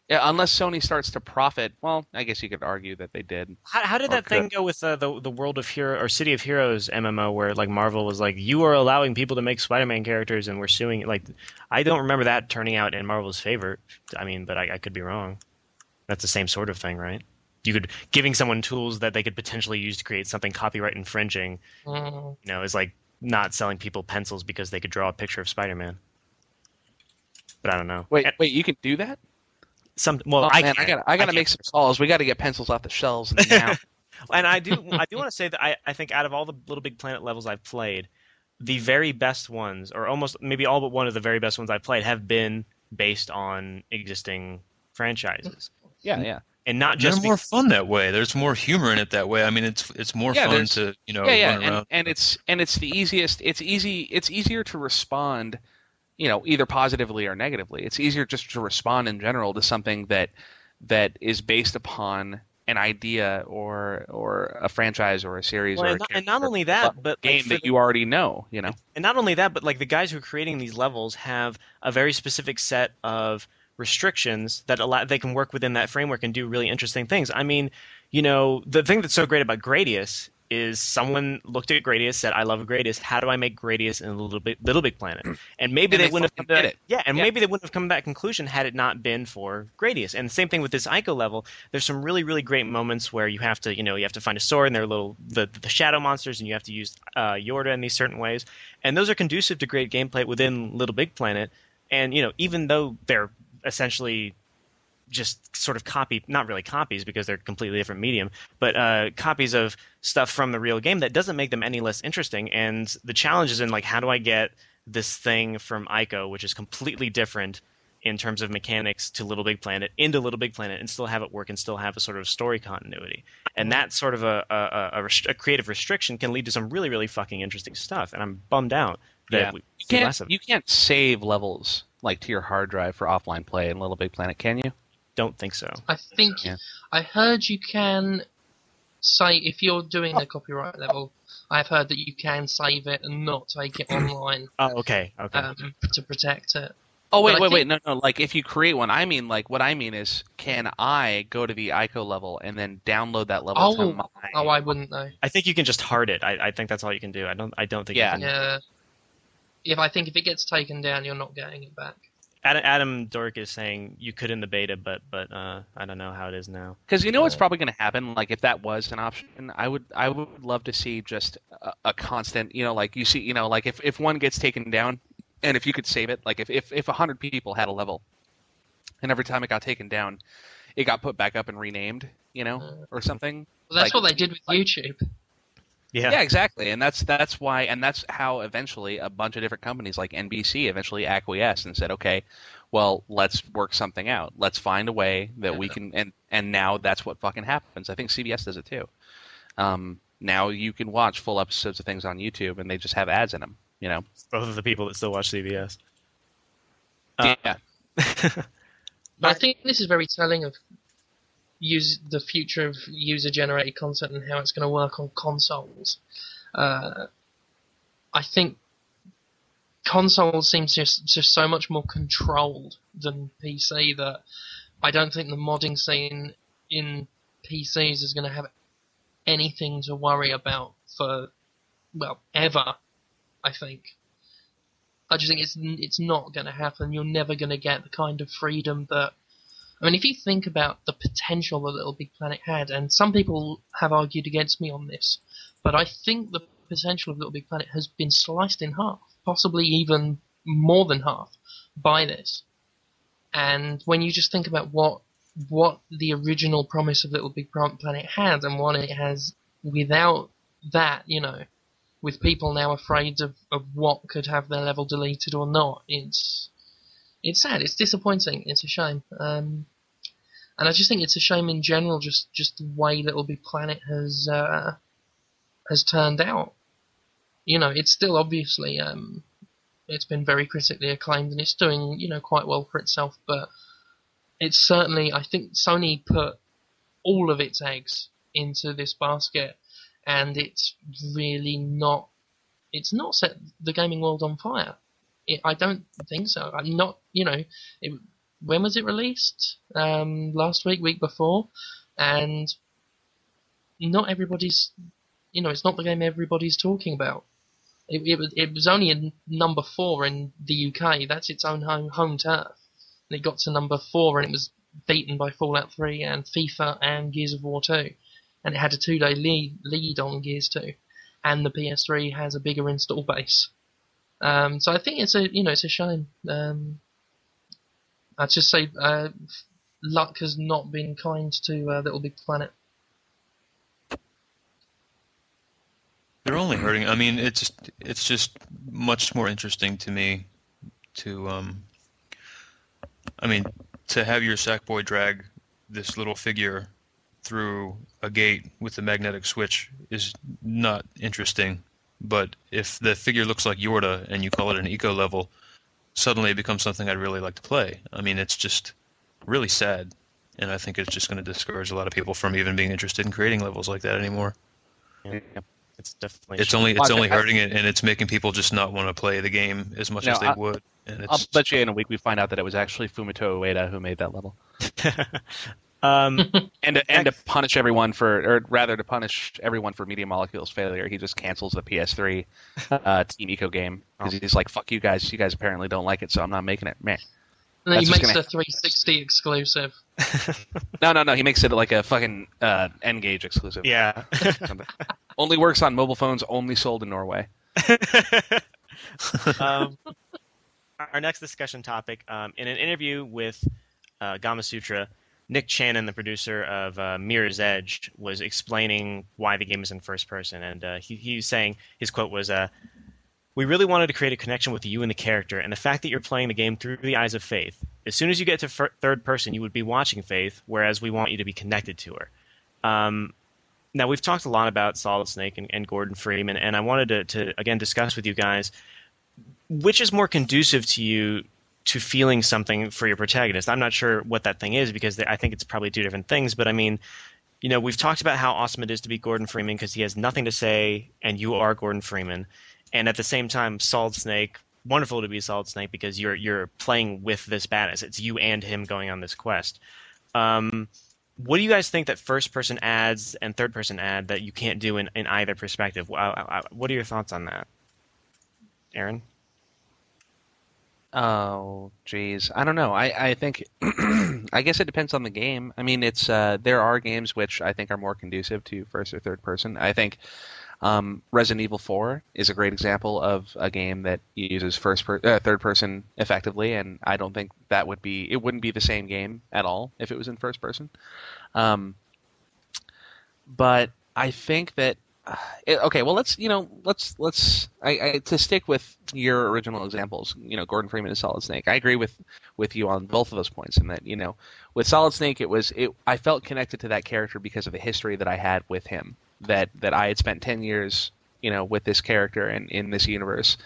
yeah, unless Sony starts to profit, well, I guess you could argue that they did. How, how did Or that thing go with uh, the the World of Hero or City of Heroes MMO where like Marvel was like, you are allowing people to make Spider-Man characters and we're suing? Like, I don't remember that turning out in Marvel's favor. I mean, but I, I could be wrong. That's the same sort of thing, right? You could giving someone tools that they could potentially use to create something copyright infringing. Mm, You know, is like not selling people pencils because they could draw a picture of Spider-Man. But I don't know. Wait, And wait, you can do that? Some well, oh, I man, I gotta I gotta can't. make some calls. We got to get pencils off the shelves now. And I do I do want to say that I, I think out of all the Little Big Planet levels I've played, the very best ones, or almost maybe all but one of the very best ones I've played, have been based on existing franchises, yeah, yeah. and not They're just more be- fun that way. There's more humor in it that way. I mean, it's it's more Yeah, fun to you know yeah, yeah, run and, around. and it's and it's the easiest. It's easy. It's easier to respond, you know, either positively or negatively. It's easier just to respond in general to something that that is based upon an idea or or a franchise or a series Well, or and, a not, and not only that, but game for that the- you already know. You know, and not only that, but like the guys who are creating these levels have a very specific set of restrictions that allow they can work within that framework and do really interesting things. I mean, you know, the thing that's so great about Gradius is someone looked at Gradius, said, "I love Gradius. How do I make Gradius in a little big Little Big Planet?" And maybe And they, they wouldn't have come to that, it. yeah, and Yeah. maybe they wouldn't have come to that conclusion had it not been for Gradius. And the same thing with this Ico level. There's some really really great moments where you have to, you know, you have to find a sword and they're little the the shadow monsters, and you have to use uh, Yorda in these certain ways, and those are conducive to great gameplay within Little Big Planet. And you know, even though they're essentially just sort of copy, not really copies because they're completely different medium, but uh, copies of stuff from the real game that doesn't make them any less interesting. And the challenge is in like, how do I get this thing from Ico, which is completely different in terms of mechanics to Little Big Planet, into Little Big Planet, and still have it work and still have a sort of story continuity. And that sort of a a, a, rest- a creative restriction can lead to some really really fucking interesting stuff. And I'm bummed out that Yeah. we you can't of. it. you can't save levels like to your hard drive for offline play in Little Big Planet, can you? Don't think so. I think Yeah. I heard you can say if you're doing a copyright level. I've heard that you can save it and not take it online Oh, okay, okay. um, to protect it. Oh wait, But I wait, wait! think- No, no. Like if you create one, I mean, like what I mean is, can I go to the ICO level and then download that level to Oh, my? oh, I wouldn't know. I think you can just hard it. I, I think that's all you can do. I don't. I don't think. Yeah. You can. Yeah. If I think if it gets taken down, you're not getting it back. Adam, Adam Dork is saying you could in the beta, but but uh, I don't know how it is now. Because you know what's probably going to happen. Like if that was an option, I would I would love to see just a, a constant. You know, like you see, you know, like if if one gets taken down, and if you could save it, like if if if a hundred people had a level, and every time it got taken down, it got put back up and renamed, you know, Uh. or something. Well, that's Like- what they did with YouTube. Yeah. Yeah, exactly, and that's that's why, and that's how eventually a bunch of different companies like NBC eventually acquiesced and said, okay, well, let's work something out. Let's find a way that we can, and and now that's what fucking happens. I think CBS does it too. Um, now you can watch full episodes of things on YouTube, and they just have ads in them. You know, Both of the people that still watch CBS. Uh, yeah, But I think this is very telling of use the future of user generated content and how it's going to work on consoles. Uh, I think consoles seems just just so much more controlled than PC that I don't think the modding scene in PCs is going to have anything to worry about for well ever. I think. I just think it's it's not going to happen. You're never going to get the kind of freedom that. I mean, if you think about the potential that Little Big Planet had, and some people have argued against me on this, but I think the potential of Little Big Planet has been sliced in half, possibly even more than half, by this. And when you just think about what what the original promise of Little Big Planet had, and what it has without that, you know, with people now afraid of, of what could have their level deleted or not. It's it's sad. It's disappointing. It's a shame. Um, and I just think it's a shame in general, just just the way Little Big Planet has uh, has turned out. You know, it's still obviously um, it's been very critically acclaimed and it's doing you know quite well for itself. But it's certainly I think Sony put all of its eggs into this basket, and it's really not. It's not set the gaming world on fire. It, I don't think so. I'm not. You know, it, when was it released? Um, last week, week before, and not everybody's. You know, it's not the game everybody's talking about. It, it, was- it was only in number four in the UK. That's its own home home turf. And it got to number four, and it was beaten by Fallout 3 and FIFA and Gears of War 2. And it had a two-day lead lead on Gears 2, and the PS3 has a bigger install base. Um, so I think it's a you know it's a shame. Um, I'd just say uh, luck has not been kind to uh, Little Big Planet. They're only hurting. I mean, it's just, it's just much more interesting to me to um. I mean, to have your Sackboy drag this little figure through a gate with the magnetic switch is not interesting. But if the figure looks like Yorda and you call it an Ico level, suddenly it becomes something I'd really like to play. I mean, it's just really sad, and I think it's just going to discourage a lot of people from even being interested in creating levels like that anymore. Yeah, it's definitely. It's only it's only hurting it, and it's making people just not want to play the game as much No, as they I- would. And I'll bet you in a week we find out that it was actually Fumito Ueda who made that level, um, and to, and to punish everyone for, or rather to punish everyone for Media Molecule's failure, he just cancels the PS3 uh, Team Ico game because he's like, "Fuck you guys! You guys apparently don't like it, so I'm not making it." Man, And then he That's makes just a 360 exclusive. no, no, no. He makes it like a fucking uh, N-Gage exclusive. yeah. Only works on mobile phones. Only sold in Norway. um, our next discussion topic um, in an interview with uh, Gamasutra, Nick Channon, the producer of uh, Mirror's Edge, was explaining why the game is in first person, and uh, he, he was saying his quote was, uh, "We really wanted to create a connection with you and the character, and the fact that you're playing the game through the eyes of Faith. As soon as you get to fir- third person, you would be watching Faith, whereas we want you to be connected to her." Um, now we've talked a lot about Solid Snake and, and Gordon Freeman, and I wanted to, to again discuss with you guys which is more conducive to you to feeling something for your protagonist. I'm not sure what that thing is because I think it's probably two different things. But I mean, you know, we've talked about how awesome it is to be Gordon Freeman because he has nothing to say, and you are Gordon Freeman, and at the same time, Solid Snake. Wonderful to be Solid Snake because you're you're playing with this badass. It's you and him going on this quest. Um, what do you guys think that first person adds and third person add that you can't do in, in either perspective? What are your thoughts on that, Aaron? Oh, jeez. I don't know. I, I think, I guess it depends on the game. I mean, it's uh, there are games which I think are more conducive to first or third person. I think um, Resident Evil 4 is a great example of a game that uses first per- uh, third person effectively, and I don't think that would be it wouldn't be the same game at all if it was in first person. Um, but I think that okay, well let's you know let's let's I, I to stick with your original examples. You know, Gordon Freeman is Solid Snake. I agree with with you on both of those points. and that you know, with Solid Snake, it was it. I felt connected to that character because of the history that I had with him. That that I had spent ten years you know with this character and in this universe,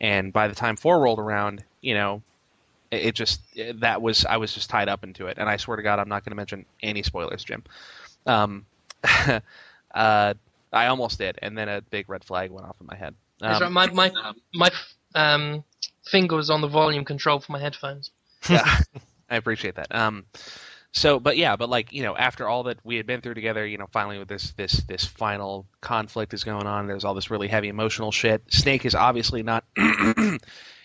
and by the time four rolled around, you know. It just that was I was just tied up into it, and I swear to God, I'm not going to mention any spoilers, Jim. Um, uh, I almost did, and then a big red flag went off in my head. That's right, Um, my my my um, finger was on the volume control for my headphones. yeah, I appreciate that. Um, so, but yeah, but like you know, after all that we had been through together, you know, finally with this this this final conflict is going on. There's all this really heavy emotional shit. Snake is obviously not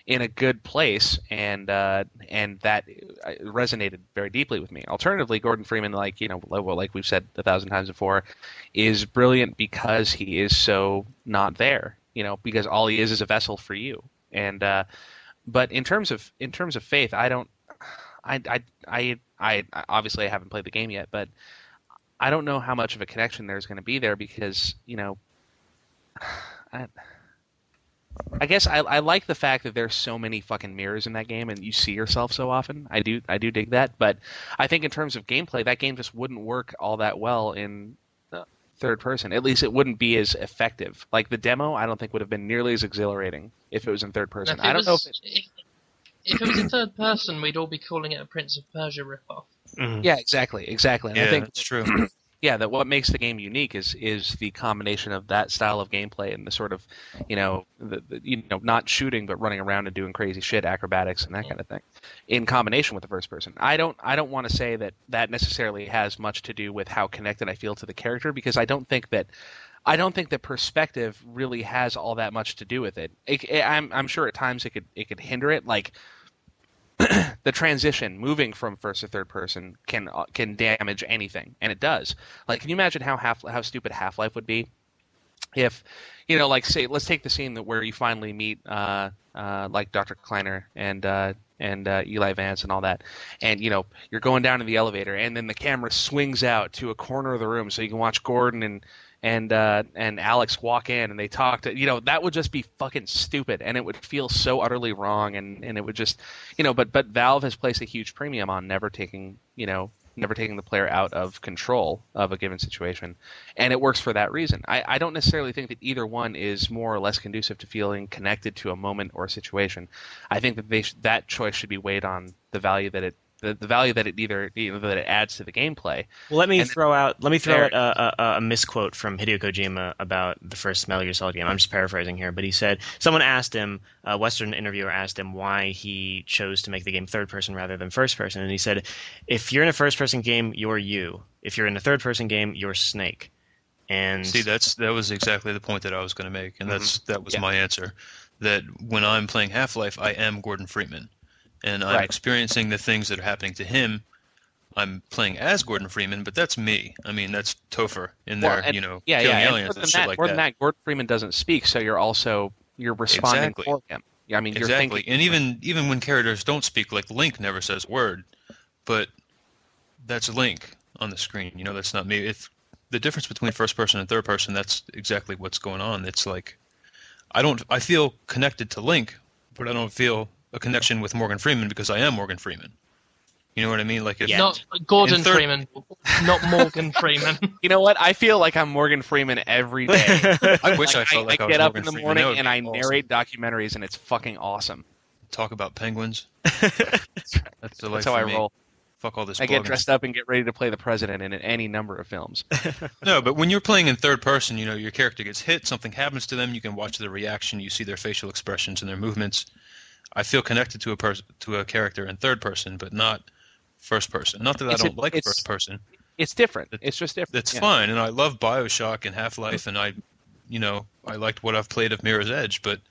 in a good place, and uh, and that uh, resonated very deeply with me. Alternatively, Gordon Freeman, like you know, like we've said a thousand times before, is brilliant because he is so not there. You know, because all he is is a vessel for you. And uh, but in terms of in terms of faith, I don't. I, I, I, I obviously I haven't played the game yet, but I don't know how much of a connection there's going to be there because you know, I, I guess I, I like the fact that there's so many fucking mirrors in that game and you see yourself so often. I do I do dig that, but I think in terms of gameplay, that game just wouldn't work all that well in uh, third person. At least it wouldn't be as effective. Like the demo, I don't think would have been nearly as exhilarating if it was in third person. Now, if it I don't know if was- if, if it was in third person, we'd all be calling it a Prince of Persia ripoff. Mhm. Yeah, exactly, exactly. And yeah, I think that's true. yeah, that what makes the game unique is is the combination of that style of gameplay and the sort of, you know, the, the you know not shooting but running around and doing crazy shit, acrobatics and that kind of thing, in combination with the first person. I don't I don't want to say that that necessarily has much to do with how connected I feel to the character because I don't think that. I don't think that perspective really has all that much to do with it. it, it I'm, I'm sure at times it could it could hinder it. Like the transition moving from first to third person can uh, can damage anything and it does. Like can you imagine how half how stupid half-life would be? If you know like say let's take the scene that where you finally meet uh uh like dr kleiner and uh and uh, Eli Vance and all that, and you know you're going down in the elevator, and then the camera swings out to a corner of the room so you can watch Gordon and and uh, and Alyx walk in and they talk to you know that would just be fucking stupid and it would feel so utterly wrong and and it would just you know but but Valve has placed a huge premium on never taking you know never taking the player out of control of a given situation. And it works for that reason. I, I don't necessarily think that either one is more or less conducive to feeling connected to a moment or a situation. I think that they sh- that choice should be weighed on the value that it the, the value that it either you know, that it adds to the gameplay Well, let me And- throw out let me throw There- out a, a, a misquote from Hideo Kojima about the first Metal Gear Solid game. I'm just paraphrasing here, but he said someone asked him, a Western interviewer asked him why he chose to make the game third person rather than first person, and he said, "If you're in a first person game, you're you. If you're in a third person game, you're Snake." And See, that's that was exactly the point that I was going to make, and mm-hmm. that's that was Yeah. my answer. That when I'm playing Half Life, I am Gordon Freeman, and I'm Right. experiencing the things that are happening to him. I'm playing as Gordon Freeman, but that's me. I mean, that's Topher in there, Well, and- you know, yeah, killing yeah. Aliens more and than shit that, like more that. than that, Gordon Freeman doesn't speak, so you're also you're responding Exactly. for him. Yeah, I mean, you're exactly, thinking. and even even when characters don't speak, like Link never says a word, but that's Link on the screen. You know, that's not me. If the difference between first person and third person, that's exactly what's going on. It's like I don't. I feel connected to Link, but I don't feel a connection with Morgan Freeman because I am Morgan Freeman. You know what I mean? Like if Yeah. Not Gordon third- Freeman, not Morgan Freeman. You know what? I feel like I'm Morgan Freeman every day. I wish I felt like I, I was get up Morgan in the Freeman. Morning would and I awesome. narrate documentaries, and it's fucking awesome. Talk about penguins. That's the That's how I me. roll. Fuck all this. I get dressed up and get ready to play the president in any number of films. No, but when you're playing in third person, you know, your character gets hit, something happens to them, you can watch their reaction, you see their facial expressions and their movements. I feel connected to a person to a character in third person, but not first person. Not that It's I a- don't like first person. It's different. That- It's just different. It's Yeah. fine, and I love BioShock and Half-Life and I you know, I liked what I've played of Mirror's Edge, but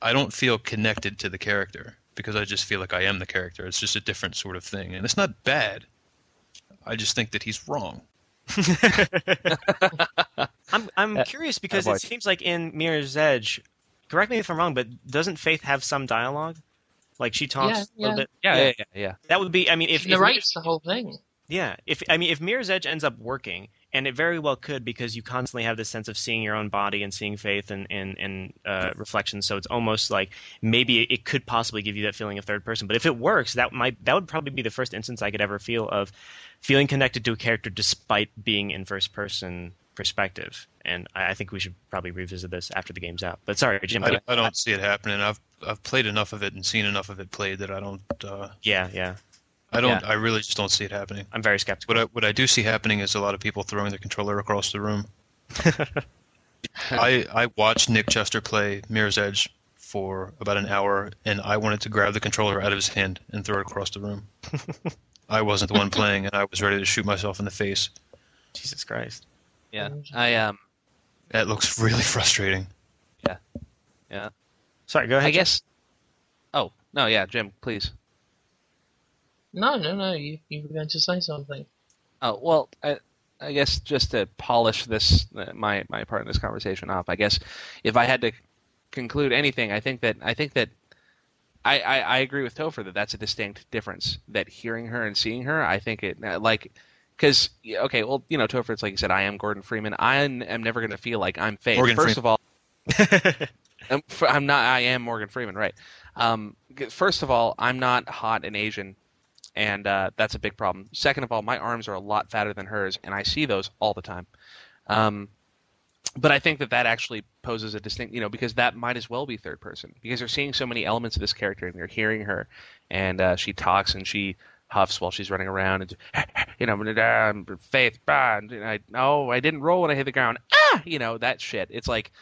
I don't feel connected to the character because I just feel like I am the character. It's just a different sort of thing, and it's not bad. I just think that he's wrong. I'm I'm Uh, curious because it seems like in Mirror's Edge, correct me if I'm wrong, but doesn't Faith have some dialogue? Like she talks Yeah, a little yeah. bit. Yeah, yeah, yeah, yeah. That would be. I mean, if, She if narrates the whole thing. Yeah, if I mean, if Mirror's Edge ends up working, and it very well could, because you constantly have this sense of seeing your own body and seeing faith and and, and uh, reflection. So it's almost like maybe it could possibly give you that feeling of third person. But if it works, that might that would probably be the first instance I could ever feel of feeling connected to a character despite being in first person perspective. And I, I think we should probably revisit this after the game's out. But sorry, Jim. I, I don't see it happening. I've I've played enough of it and seen enough of it played that I don't. Uh, yeah, yeah. I don't. Yeah. I really just don't see it happening. I'm very skeptical. What I what I do see happening is a lot of people throwing their controller across the room. I I watched Nick Chester play Mirror's Edge for about an hour, and I wanted to grab the controller out of his hand and throw it across the room. I wasn't the one playing, and I was ready to shoot myself in the face. Jesus Christ. Yeah. I um. That looks really frustrating. Yeah. Yeah. Sorry, go ahead. I Jim. guess. Oh no, yeah, Jim, please. No, no, no. You you were going to say something. Oh well, I, I guess just to polish this uh, my my part in this conversation off. I guess if I had to conclude anything, I think that I think that I, I, I agree with Topher that that's a distinct difference. That hearing her and seeing her, I think it uh, like because okay, well you know Topher, it's like you said, I am Gordon Freeman. I am never going to feel like I'm Faith. Morgan First Freeman. of all, I'm, I'm not. I am Morgan Freeman, right? Um, first of all, I'm not hot and Asian, and uh, that's a big problem. Second of all, my arms are a lot fatter than hers, and I see those all the time. Um, but I think that that actually poses a distinct, you know, because that might as well be third person because you're seeing so many elements of this character and you're hearing her, and uh, she talks and she huffs while she's running around and you know um, faith and I oh I didn't roll when I hit the ground. Ah you know that shit. It's like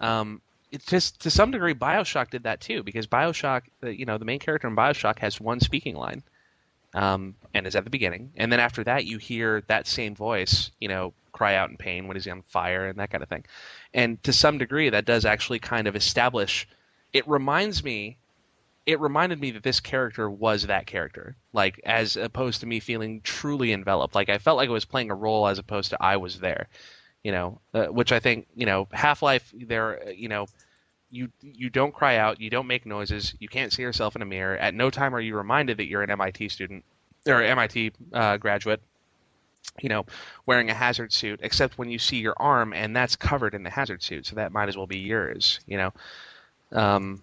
um it's just to some degree Bioshock did that too because Bioshock you know the main character in Bioshock has one speaking line um and is at the beginning. And then after that you hear that same voice you know cry out in pain when he's on fire and that kind of thing. And to some degree that does actually kind of establish it reminds me it reminded me that this character was that character, like as opposed to me feeling truly enveloped. Like I felt like I was playing a role as opposed to I was there, you know. Uh, which I think, you know, Half Life, there, you know, you you don't cry out, you don't make noises, you can't see yourself in a mirror. At no time are you reminded that you're an MIT student or MIT uh, graduate. You know, wearing a hazard suit, except when you see your arm, and that's covered in the hazard suit, so that might as well be yours. You know, um,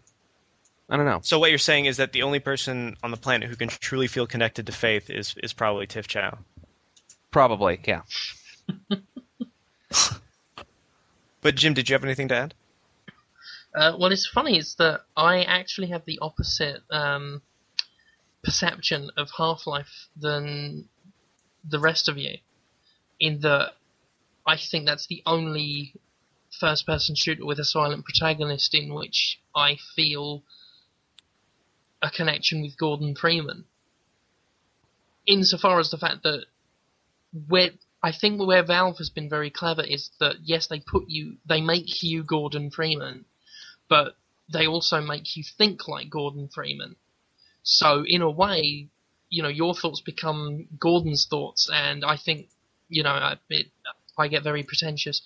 I don't know. So what you're saying is that the only person on the planet who can truly feel connected to faith is is probably Tiff Chow. Probably, yeah. but Jim, did you have anything to add? Uh, well, it's funny is that I actually have the opposite um, perception of Half Life than the rest of you. In that, I think that's the only first-person shooter with a silent protagonist in which I feel a connection with Gordon Freeman. Insofar as the fact that where I think where Valve has been very clever is that yes, they put you, they make you Gordon Freeman, but they also make you think like Gordon Freeman. So in a way, you know, your thoughts become Gordon's thoughts, and I think, you know, I, it, I get very pretentious,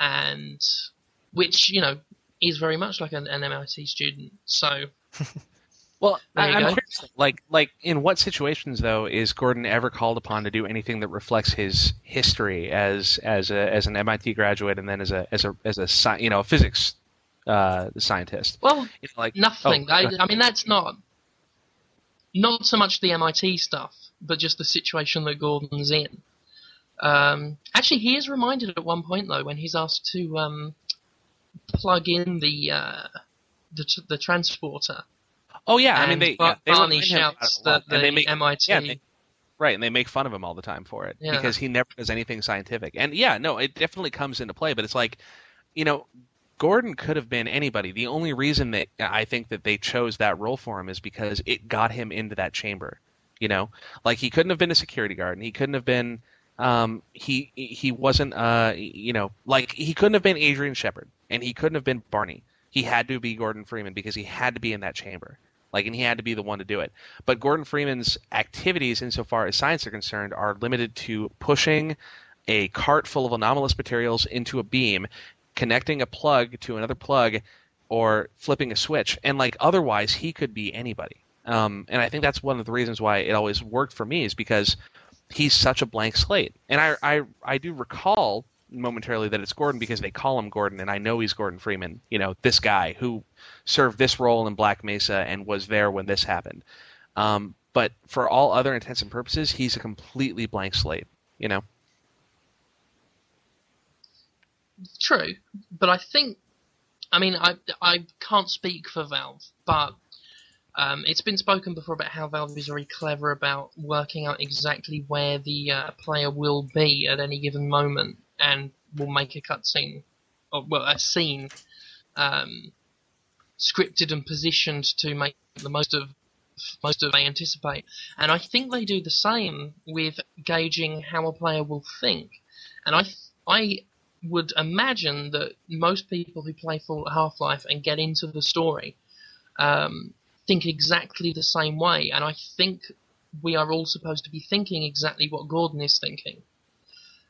and which you know is very much like an, an MIT student. So Well, There I'm curious, like, like in what situations though is Gordon ever called upon to do anything that reflects his history as as a as an MIT graduate and then as a as a as a sci- you know a physics uh, scientist? well, You know, like Nothing. Oh, I. I mean, that's not not so much the MIT stuff, but just the situation that Gordon's in. Um, actually, he is reminded at one point though when he's asked to um, plug in the uh, the, t- the transporter. Oh yeah, I mean they Bar- yeah, they Barney shouts it a lot, that the and they make MIT. yeah, they- right, and they make fun of him all the time for it Yeah. because he never does anything scientific. And yeah, no, it definitely comes into play, but it's like, you know, Gordon could have been anybody. The only reason that I think that they chose that role for him is because it got him into that chamber. You know, like he couldn't have been a security guard, and he couldn't have been. Um, he he wasn't. Uh, you know, like he couldn't have been Adrian Shepard, and he couldn't have been Barney. He had to be Gordon Freeman because he had to be in that chamber. Like, and he had to be the one to do it. But Gordon Freeman's activities, insofar as science are concerned, are limited to pushing a cart full of anomalous materials into a beam, connecting a plug to another plug, or flipping a switch. And like otherwise, he could be anybody. Um, and I think that's one of the reasons why it always worked for me is because he's such a blank slate. And I, I, I do recall momentarily that it's Gordon because they call him Gordon, and I know he's Gordon Freeman. You know, this guy who served this role in Black Mesa and was there when this happened. Um, but for all other intents and purposes, he's a completely blank slate. You know. True, but I think, I mean, I I can't speak for Valve, but um, it's been spoken before about how Valve is very clever about working out exactly where the uh, player will be at any given moment, and will make a cutscene, or well, a scene, um, scripted and positioned to make the most of most of they anticipate. And I think they do the same with gauging how a player will think. And I I would imagine that most people who play Half Life and get into the story um, think exactly the same way, and I think we are all supposed to be thinking exactly what Gordon is thinking.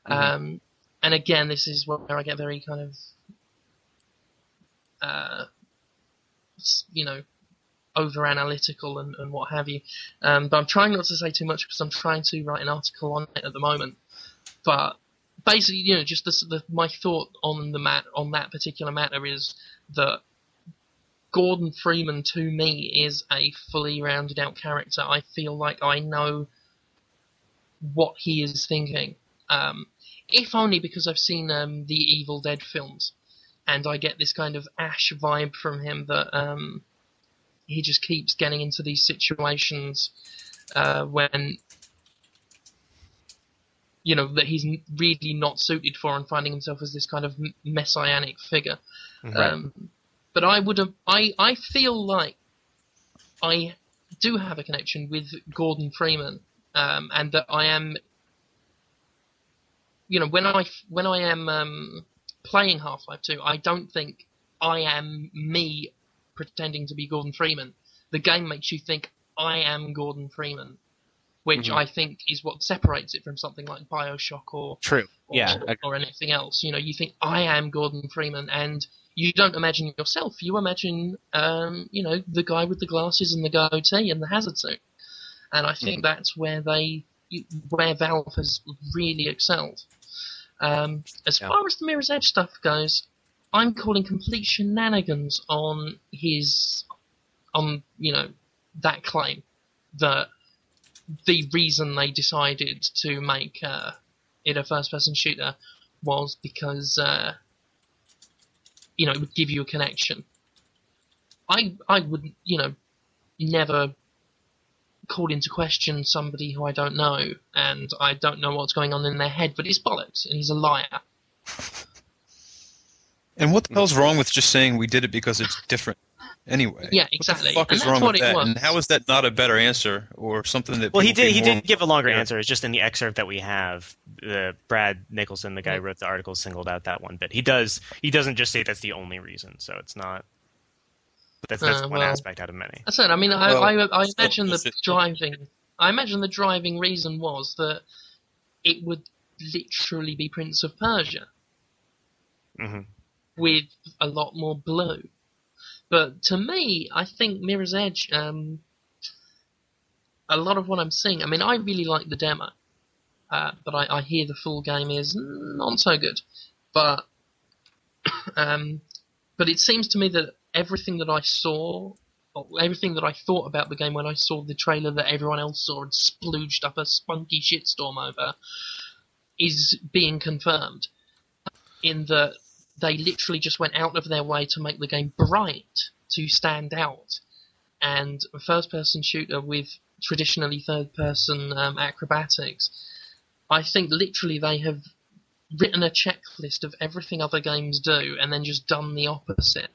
Um, and again, this is where I get very kind of, uh, you know, over analytical and, and what have you. Um, but I'm trying not to say too much because I'm trying to write an article on it at the moment. But basically, you know, just the, the, my thought on the mat on that particular matter is that Gordon Freeman to me is a fully rounded out character. I feel like I know what he is thinking. Um, if only because I've seen um, the Evil Dead films, and I get this kind of Ash vibe from him that um, he just keeps getting into these situations uh, when you know that he's really not suited for and finding himself as this kind of messianic figure. Um, but I would have, I, I feel like I do have a connection with Gordon Freeman, um, and that I am, you know, when I when I am um, playing Half Life Two, I don't think I am me pretending to be Gordon Freeman. The game makes you think I am Gordon Freeman, which Mhm. I think is what separates it from something like Bioshock or True. or, Yeah. Or anything else. You know, you think I am Gordon Freeman, and you don't imagine yourself. You imagine, um, you know, the guy with the glasses and the goatee and the hazard suit. And I think that's where they, where Valve has really excelled. Um, as Yeah. far as the Mirror's Edge stuff goes, I'm calling complete shenanigans on his, on you know, that claim that the reason they decided to make uh, it a first-person shooter was because uh, you know it would give you a connection. I I would you know never call into question somebody who I don't know and I don't know what's going on in their head, but he's bollocks and he's a liar. And what the hell's wrong with just saying we did it because it's different anyway? Yeah, exactly. What exactly. the fuck And is wrong with that? was. And how is that not a better answer or something that? Well, he did. He did give a longer Yeah. answer. It's just in the excerpt that we have. The Brad Nicholson, the guy who wrote the article, singled out that one bit. He does. He doesn't just say that's the only reason. So it's not. That's that's Uh, one well, aspect out of many. I said, I mean, Well, I, I, I imagine the driving. I imagine the driving reason was that it would literally be Prince of Persia hmm with a lot more blue. But to me, I think Mirror's Edge. Um, a lot of what I'm seeing. I mean, I really like the demo, uh, but I, I hear the full game is not so good. But um, but it seems to me that everything that I saw, everything that I thought about the game when I saw the trailer that everyone else saw and splooged up a spunky shitstorm over, is being confirmed. In that they literally just went out of their way to make the game bright, to stand out, and a first-person shooter with traditionally third-person um, acrobatics. I think literally they have written a checklist of everything other games do and then just done the opposite,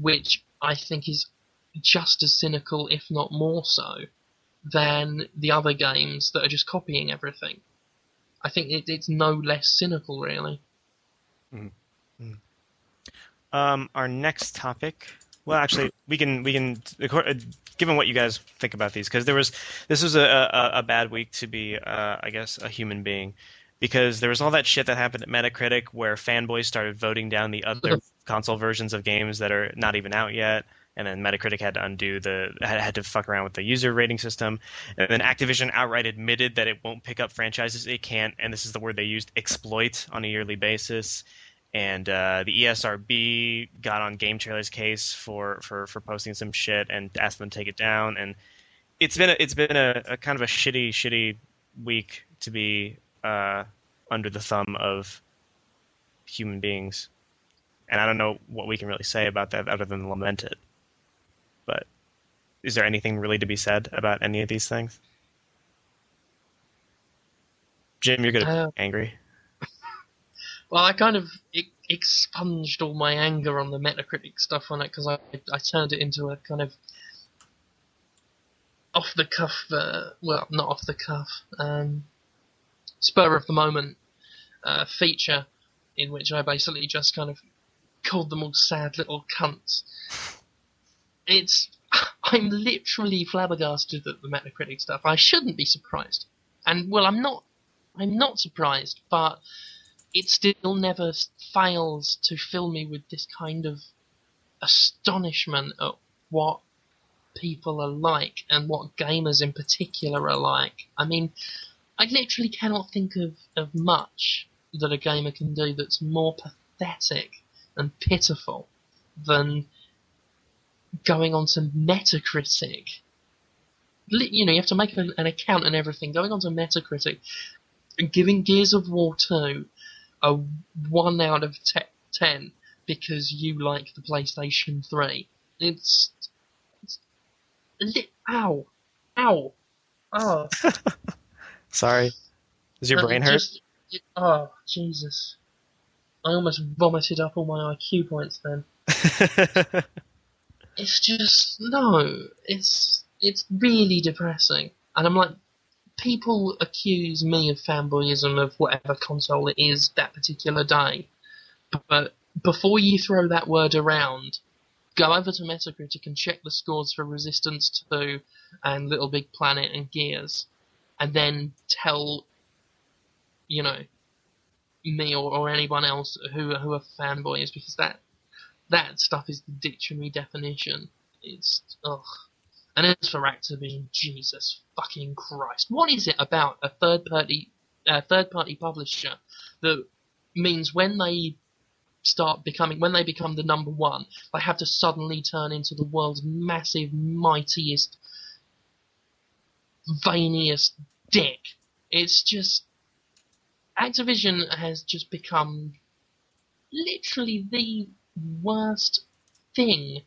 which I think is just as cynical, if not more so, than the other games that are just copying everything. I think it, it's no less cynical, really. Um, our next topic. Well, actually, we can we can uh, given what you guys think about these because there was this was a, a, a bad week to be uh, I guess a human being because there was all that shit that happened at Metacritic where fanboys started voting down the other console versions of games that are not even out yet. And then Metacritic had to undo the had, had to fuck around with the user rating system, and then Activision outright admitted that it won't pick up franchises it can't, and this is the word they used, exploit on a yearly basis and uh, the ESRB got on Game Trailer's case for, for, for posting some shit and asked them to take it down. And it's been a, it's been a, a kind of a shitty shitty week to be uh, under the thumb of human beings. And I don't know what we can really say about that other than lament it. But is there anything really to be said about any of these things? Jim, you're gonna Uh, be angry. Well, I kind of expunged all my anger on the Metacritic stuff on it because I I turned it into a kind of off the cuff, uh, well, not off the cuff, um, spur of the moment uh, feature in which I basically just kind of called them all sad little cunts. It's I'm literally flabbergasted at the Metacritic stuff. I shouldn't be surprised, and well, I'm not. I'm not surprised, but it still never fails to fill me with this kind of astonishment at what people are like and what gamers in particular are like. I mean, I literally cannot think of, of much that a gamer can do that's more pathetic and pitiful than going on to Metacritic. You know, you have to make an, an account and everything. Going on to Metacritic and giving Gears of War 2 a 1 out of te- 10 because you like the PlayStation 3. It's. it's li- ow. Ow. Oh. Sorry. Does your brain hurt? just- oh, Jesus. I almost vomited up all my IQ points then. It's just no. It's it's really depressing, and I'm like, people accuse me of fanboyism of whatever console it is that particular day, but before you throw that word around, go over to Metacritic and check the scores for Resistance 2 and Little Big Planet and Gears, and then tell, you know, me or, or anyone else who who a fanboy is because that that stuff is the dictionary definition. It's ugh. And as for Activision, Jesus fucking Christ, what is it about a third party uh, third party publisher that means when they start becoming when they become the number one, they have to suddenly turn into the world's massive, mightiest, veiniest dick. It's just Activision has just become literally the worst thing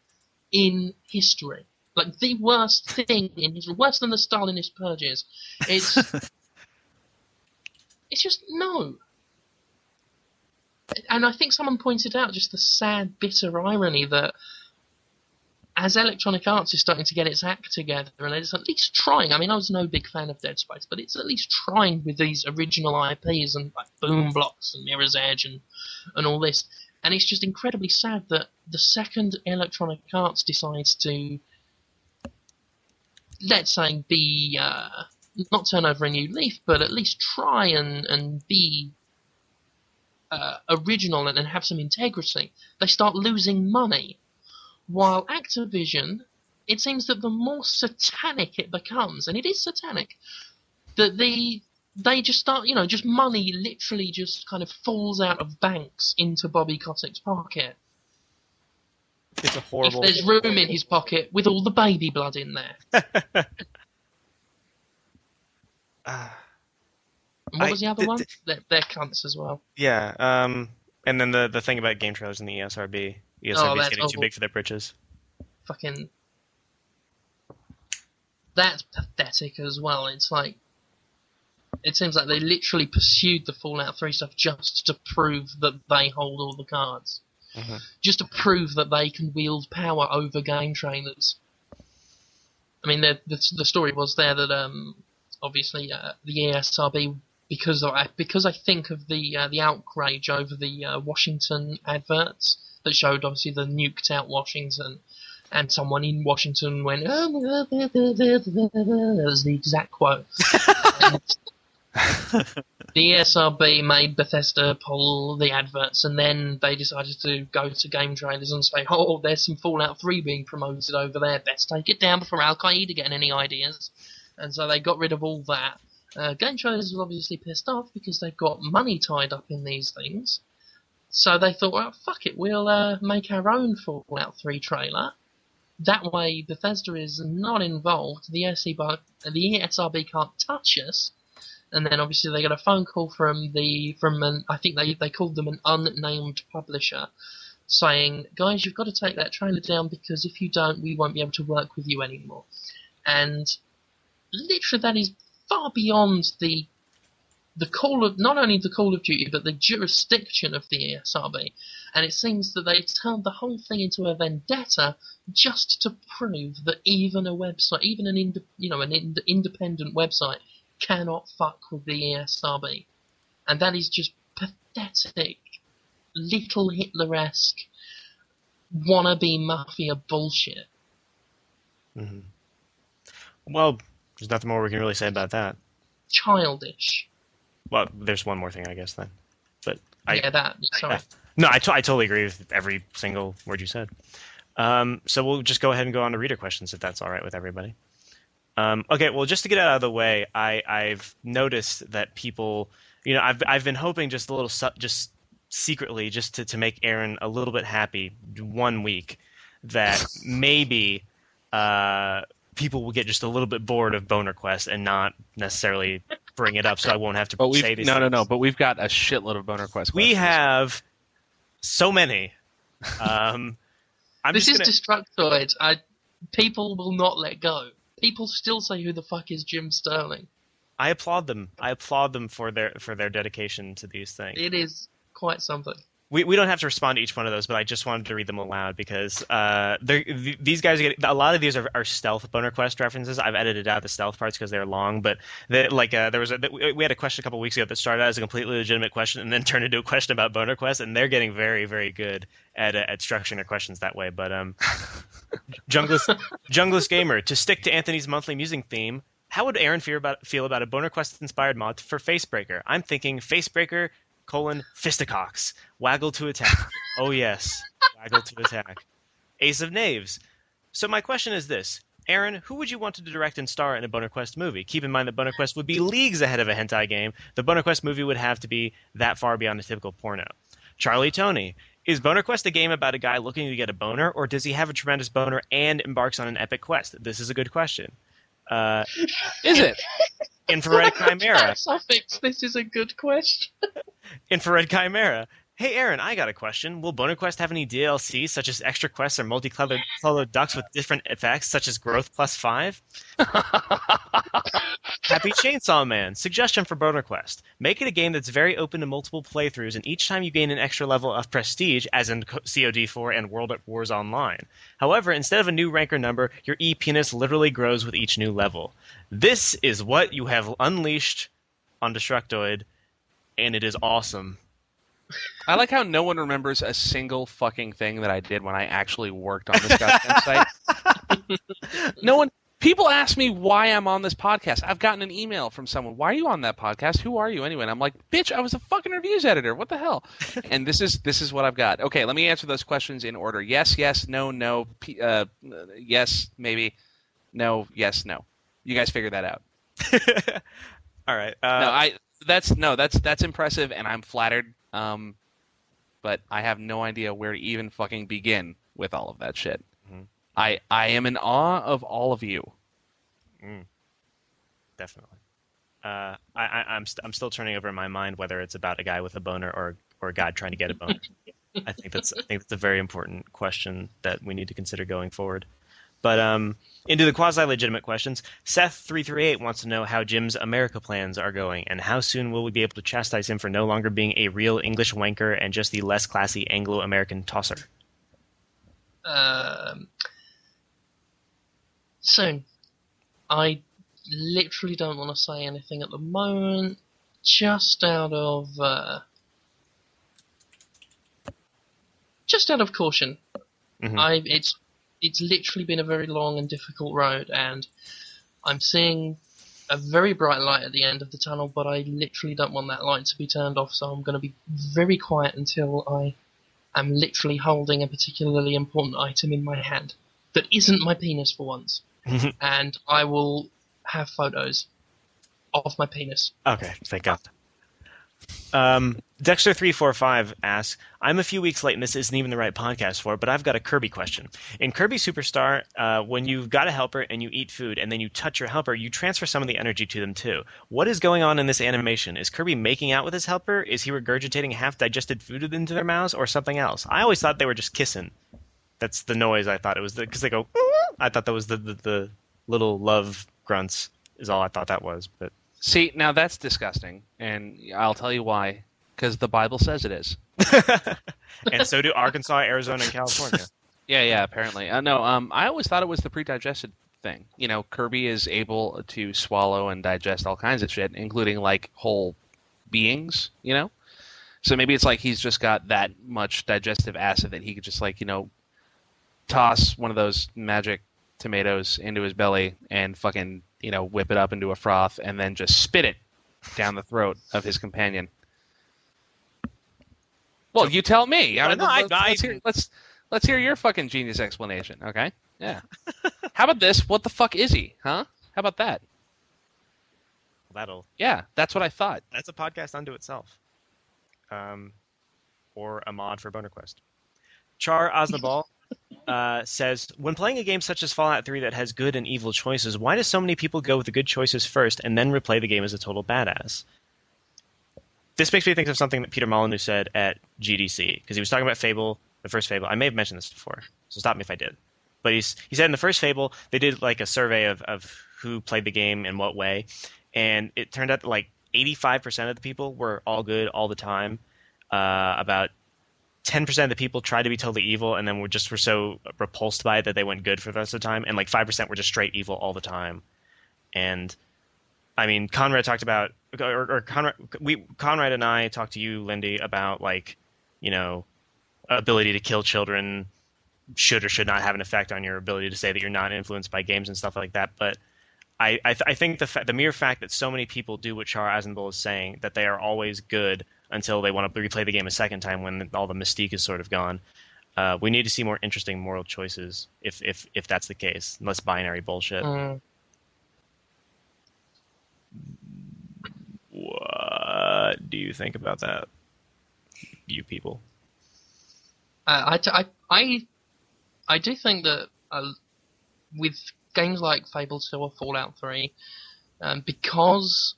in history. Like the worst thing in history, worse than the Stalinist purges. It's it's just no. And I think someone pointed out just the sad, bitter irony that as Electronic Arts is starting to get its act together and it's at least trying. I mean, I was no big fan of Dead Space, but it's at least trying with these original IPs and like Boom Blox and Mirror's Edge and and all this. And it's just incredibly sad that the second Electronic Arts decides to, let's say, be uh, not turn over a new leaf, but at least try and and be uh, original and, and have some integrity, they start losing money. While Activision, it seems that the more satanic it becomes, and it is satanic, that the they just start, you know, just money literally just kind of falls out of banks into Bobby Kotick's pocket. It's a horrible. If there's room in his pocket with all the baby blood in there. And what I- was the other th- one? th- They're, they're cunts as well. yeah. Um. And then the the thing about game trailers in the ESRB. ESRB Oh, is getting too big for their britches. Fucking. That's pathetic as well. It's like. It seems like they literally pursued the Fallout 3 stuff just to prove that they hold all the cards. Mhm. Just to prove that they can wield power over game trailers. I mean, the, the, the story was there that, um, obviously, uh, the ESRB, because of, because I think of the uh, the outrage over the uh, Washington adverts that showed obviously the nuked out Washington, and someone in Washington went, oh, that was the exact quote. The ESRB made Bethesda pull the adverts, and then they decided to go to game trailers and say, "Oh, there's some Fallout 3 being promoted over there. Best take it down before Al Qaeda getting any ideas." And so they got rid of all that. Uh, game trailers were obviously pissed off because they've got money tied up in these things. So they thought, well, fuck it, we'll uh, make our own Fallout 3 trailer. That way, Bethesda is not involved. The ESRB, the ESRB can't touch us. And then obviously they got a phone call from the from an I think they they called them an unnamed publisher, saying, guys, you've got to take that trailer down because if you don't, we won't be able to work with you anymore. And literally, that is far beyond the the call of not only the Call of Duty but the jurisdiction of the ESRB, and it seems that they turned the whole thing into a vendetta just to prove that even a website, even an ind- you know an ind- independent website, cannot fuck with the ESRB, and that is just pathetic, little Hitler-esque wannabe mafia bullshit. hmm Well, there's nothing more we can really say about that. Childish. Well, there's one more thing, I guess then. But I, yeah, that. Sorry. Yeah. No, I, I totally agree with every single word you said. Um, so we'll just go ahead and go on to reader questions if that's all right with everybody. Um, okay, well, just to get out of the way, I, I've noticed that people, you know, I've I've been hoping just a little, su- just secretly, just to, to make Aaron a little bit happy one week, that maybe uh, people will get just a little bit bored of Boner Quest and not necessarily bring it up so I won't have to But say we've these no, no, things. no. But we've got a shitload of boner quest. We have so many. Um, I'm this just is gonna, Destructoid. I, people will not let go. People still say, "Who the fuck is Jim Sterling?" I applaud them. I applaud them for their for their dedication to these things. It is quite something. We, we don't have to respond to each one of those, but I just wanted to read them aloud because uh, th- these guys get a lot of these are, are stealth boner quest references. I've edited out the stealth parts because they're long, but they, like uh, there was a, we had a question a couple weeks ago that started out as a completely legitimate question and then turned into a question about boner quest, and they're getting very very good at uh, at structuring their questions that way. But um, Junglist Junglist Gamer to stick to Anthony's monthly music theme. How would Aaron feel about feel about a boner quest inspired mod for Facebreaker? I'm thinking Facebreaker colon fisticox waggle to attack. oh yes, waggle to attack. Ace of Knaves. So my question is this. Aaron, who would you want to direct and star in a Boner Quest movie? Keep in mind that Boner Quest would be leagues ahead of a hentai game. The Boner Quest movie would have to be that far beyond a typical porno. Charlie Tony. Is Boner Quest a game about a guy looking to get a boner, or does he have a tremendous boner and embarks on an epic quest? This is a good question. Uh, Is it? Infrared Chimera. This is a good question. Infrared Chimera. Hey Aaron, I got a question. Will Boner Quest have any DLC such as extra quests or multicolored colored ducks with different effects such as growth plus five? Happy Chainsaw Man. Suggestion for Boner Quest. Make it a game that's very open to multiple playthroughs, and each time you gain an extra level of prestige, as in COD4 and World at Wars Online. However, instead of a new rank or number, your E penis literally grows with each new level. This is what you have unleashed on Destructoid, and it is awesome. I like how no one remembers a single fucking thing that I did when I actually worked on this goddamn site. no one. People ask me why I'm on this podcast. I've gotten an email from someone. Why are you on that podcast? Who are you anyway? And I'm like, bitch, I was a fucking reviews editor. What the hell? and this is this is what I've got. Okay, let me answer those questions in order. Yes, yes, no, no. P- uh, yes, maybe. No, yes, no. You guys figure that out. All right. Uh, no, I. That's no. That's that's impressive, and I'm flattered. Um, but I have no idea where to even fucking begin with all of that shit. Mhm. I I am in awe of all of you. definitely. Uh, I, I, I'm st- I'm still turning over in my mind whether it's about a guy with a boner or or a guy trying to get a boner. I think that's I think that's a very important question that we need to consider going forward. But um, into the quasi legitimate questions, Seth three three eight wants to know how Jim's America plans are going, and how soon will we be able to chastise him for no longer being a real English wanker and just the less classy Anglo American tosser. Um, soon. I literally don't want to say anything at the moment, just out of uh, just out of caution. Mhm. I it's it's literally been a very long and difficult road, and I'm seeing a very bright light at the end of the tunnel, but I literally don't want that light to be turned off, so I'm going to be very quiet until I am literally holding a particularly important item in my hand that isn't my penis for once, mm-hmm. and I will have photos of my penis. Okay, thank God. Um, Dexter three four five asks, "I'm a few weeks late, and this isn't even the right podcast for it, but I've got a Kirby question. In Kirby Superstar, uh, when you've got a helper and you eat food, and then you touch your helper, you transfer some of the energy to them too. What is going on in this animation? Is Kirby making out with his helper? Is he regurgitating half-digested food into their mouths, or something else? I always thought they were just kissing. That's the noise I thought it was because they go. I thought that was the, the the little love grunts. Is all I thought that was, but." See, now that's disgusting, and I'll tell you why. Because the Bible says it is. and so do Arkansas, Arizona, and California. Yeah, yeah. Apparently, uh, no. Um, I always thought it was the pre-digested thing. You know, Kirby is able to swallow and digest all kinds of shit, including like whole beings. You know, so maybe it's like he's just got that much digestive acid that he could just like you know toss one of those magic tomatoes into his belly and fucking you know whip it up into a froth and then just spit it down the throat of his companion. Well, you tell me. Well, no, I- let's, let's hear, let's let's hear your fucking genius explanation. Okay. Yeah. How about this? What the fuck is he? Huh? How about that? That'll Yeah, that's what I thought. that's a podcast unto itself. Um, or a mod for Boner Quest. Char Aznable. Uh, says, when playing a game such as Fallout 3 that has good and evil choices, why do so many people go with the good choices first and then replay the game as a total badass? This makes me think of something that Peter Molyneux said at GDC because he was talking about Fable, the first Fable. I may have mentioned this before, so stop me if I did. But he's, he said in the first Fable they did like a survey of, of who played the game in what way, and it turned out that like 85% of the people were all good all the time. Uh, about 10% of the people tried to be totally evil and then were just were so repulsed by it that they went good for the rest of the time. And like 5% were just straight evil all the time. And i mean conrad talked about or, or conrad we conrad and i talked to you Linde about like you know ability to kill children should or should not have an effect on your ability to say that you're not influenced by games and stuff like that. But I, I, th- I think the fa- the mere fact that so many people do what Char Aznable is saying, that they are always good until they want to replay the game a second time when all the mystique is sort of gone. Uh, we need to see more interesting moral choices if if if that's the case, less binary bullshit. Mm. What do you think about that, you people? Uh, I, t- I, I, I do think that uh, with games like Fable 2 or Fallout 3, um, because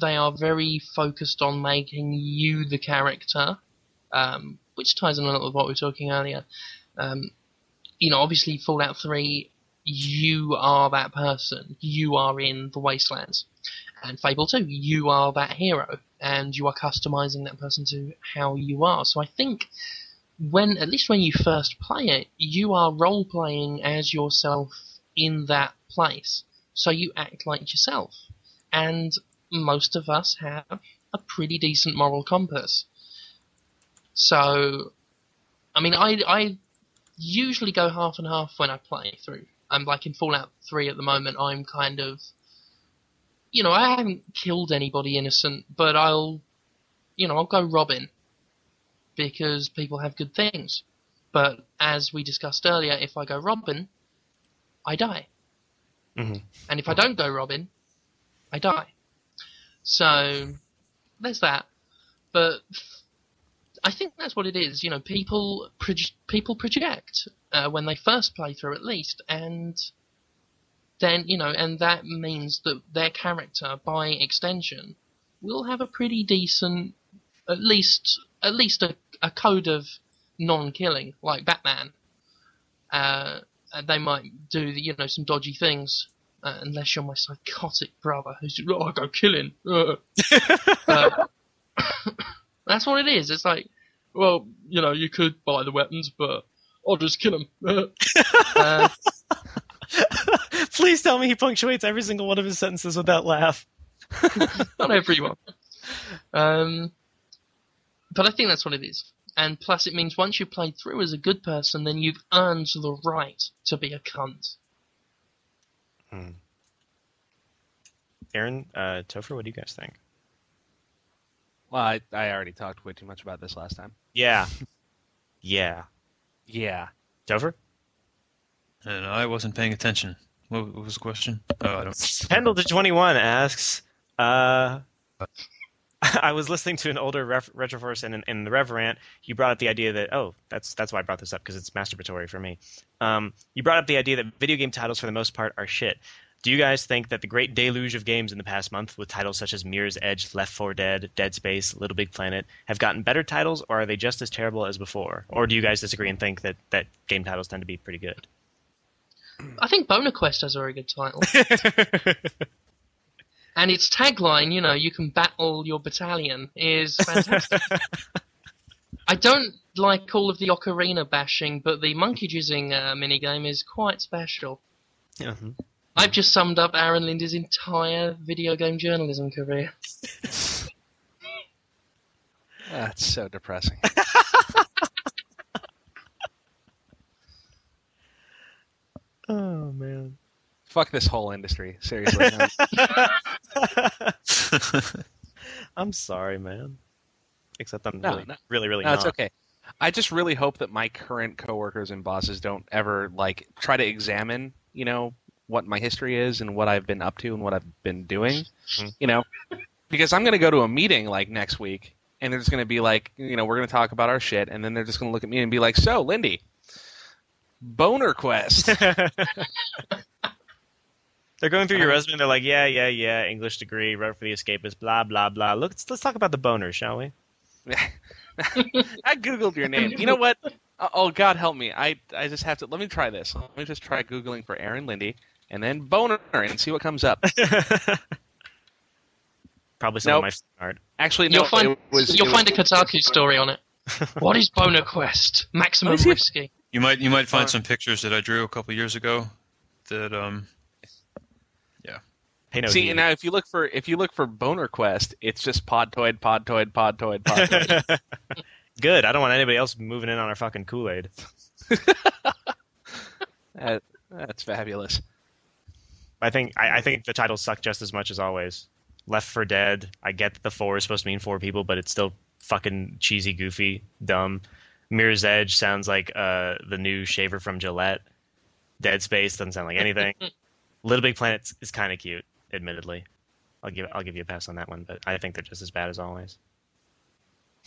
they are very focused on making you the character, um, which ties in a lot with what we were talking earlier. Um, you know, obviously Fallout 3, you are that person. You are in the Wastelands. And Fable 2, you are that hero. And you are customizing that person to how you are. So I think when, at least when you first play it, you are role playing as yourself in that place. So you act like yourself. And most of us have a pretty decent moral compass. So, I mean, I, I usually go half and half when I play through. I'm like in Fallout 3 at the moment, I'm kind of, you know, I haven't killed anybody innocent, but I'll, you know, I'll go Robin. Because people have good things. But as we discussed earlier, if I go Robin, I die. Mhm. And if I don't go Robin, I die. So there's that. But I think that's what it is. You know, people proje- people project uh, when they first play through, at least, and then you know, and that means that their character, by extension, will have a pretty decent, at least at least a, a code of non-killing, like Batman. Uh, they might do you know some dodgy things, uh, unless you're my psychotic brother who's oh, I go killing. Uh. Uh, that's what it is. It's like, well, you know, you could buy the weapons, but I'll just kill them. uh, Please tell me he punctuates every single one of his sentences with that laugh. not everyone. Um, but I think that's what it is. And plus, it means once you've played through as a good person, then you've earned the right to be a cunt. Aaron, uh, Topher, what do you guys think? Well, I, I already talked way too much about this last time. Yeah. yeah. Yeah. Topher? And I wasn't paying attention. What, what was the question? Oh, I don't. Pendle to 21 asks, uh, I was listening to an older ref- Retroforce and in, the Reverant, you brought up the idea that, oh, that's that's why I brought this up, because it's masturbatory for me. Um, you brought up the idea that video game titles, for the most part, are shit. Do you guys think that the great deluge of games in the past month, with titles such as Mirror's Edge, Left 4 Dead, Dead Space, Little Big Planet, have gotten better titles, or are they just as terrible as before? Or do you guys disagree and think that, that game titles tend to be pretty good? I think Boner Quest has a very good title. and its tagline, you know, you can battle your battalion, is fantastic. I don't like all of the ocarina bashing, but the monkey jizzing uh, minigame is quite special. Mhm. I've just summed up Aaron Linde's entire video game journalism career. That's so depressing. Oh, man. Fuck this whole industry. Seriously. I'm sorry, man. Except I'm No, really, no. really, really No, not. it's okay. I just really hope that my current coworkers and bosses don't ever like try to examine, you know, what my history is and what I've been up to and what I've been doing. Mhm. You know, because I'm going to go to a meeting like next week and they're just going to be like, you know, we're going to talk about our shit and then they're just going to look at me and be like, "So, Linde, Boner Quest. They're going through your resume. They're like, yeah, yeah, yeah, English degree, wrote for the Escapist, blah, blah, blah. Look, let's, let's talk about the boner, shall we? I googled your name. You know what? Oh, Oh God, help me! I I just have to. Let me try this. Let me just try googling for Aaron Linde and then boner and see what comes up. Probably some Nope. of my art. Actually, no. You'll find it was, you'll it find a was- Kotaku story on it. what is Boner Quest? Maximum What is risky. You might you might find some pictures that I drew a couple years ago that um Hey, no, See he- now, if you look for if you look for Boner Quest, it's just Podtoid, Podtoid, Podtoid, Podtoid. Good. I don't want anybody else moving in on our fucking Kool Aid. That- that's fabulous. I think I, I think the titles suck just as much as always. Left 4 Dead. I get that the four is supposed to mean four people, but it's still fucking cheesy, goofy, dumb. Mirror's Edge sounds like uh, the new shaver from Gillette. Dead Space doesn't sound like anything. Little Big Planet is kind of cute, admittedly. I'll give I'll give you a pass on that one, but I think they're just as bad as always.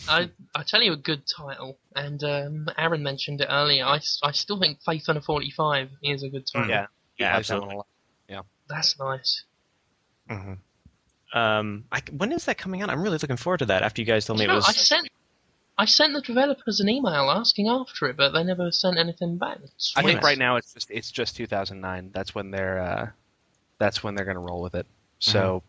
I I tell you a good title, and um, Aaron mentioned it earlier. I, I still think Faith and a 45 is a good title. Yeah, Yeah, like absolutely. one a. That's nice. Mm-hmm. Um, I, when is that coming out? I'm really looking forward to that. After you guys told me You it was. I sent I sent the developers an email asking after it, but they never sent anything back. I think right now it's just it's just 2009. That's when they're uh, that's when they're going to roll with it. So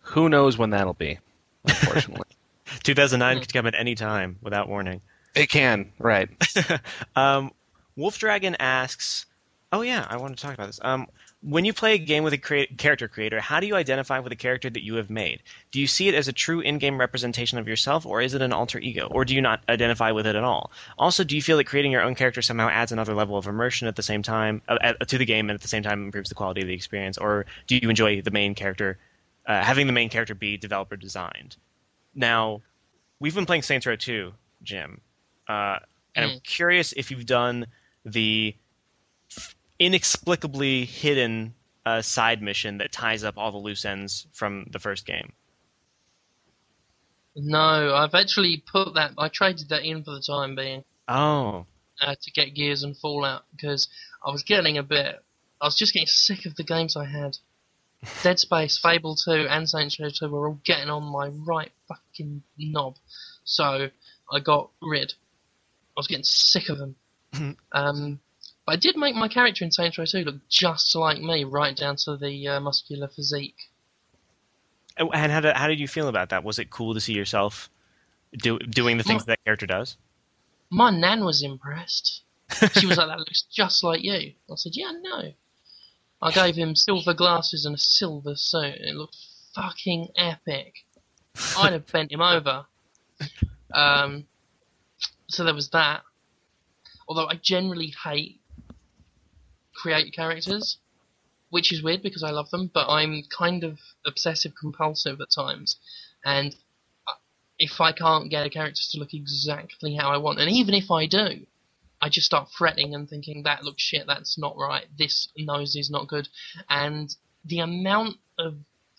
who knows when that'll be? Unfortunately, 2009 could come at any time without warning. it can. Right. Um, Wolf Dragon asks, "Oh yeah, I want to talk about this. Um, when you play a game with a create- character creator, how do you identify with the character that you have made? Do you see it as a true in-game representation of yourself, or is it an alter ego, or do you not identify with it at all? Also, do you feel that creating your own character somehow adds another level of immersion at the same time uh, to the game, and at the same time improves the quality of the experience, or do you enjoy the main character, uh, having the main character be developer designed? Now, we've been playing Saints Row 2, Jim, uh, and I'm curious if you've done the inexplicably hidden uh, side mission that ties up all the loose ends from the first game. No, I've actually put that. I traded that in for the time being Oh, uh, to get Gears and Fallout because I was getting a bit. I was just getting sick of the games I had. Dead Space, Fable 2, and Saints Row 2 were all getting on my right fucking knob. So I got rid. I was getting sick of them. um, but I did make my character in Saints Row 2 look just like me, right down to the uh, muscular physique. And how did, how did you feel about that? Was it cool to see yourself do, doing the things Well- that character does? My nan was impressed. She was like, "That looks just like you." I said, "Yeah, no." I gave him silver glasses and a silver suit. It looked fucking epic. I'd have bent him over. Um, so there was that. Although I generally hate create characters, which is weird because I love them, but I'm kind of obsessive compulsive at times, and uh, if I can't get a character to look exactly how I want, and even if I do, I just start fretting and thinking that looks shit, that's not right, this nose is not good, and the amount of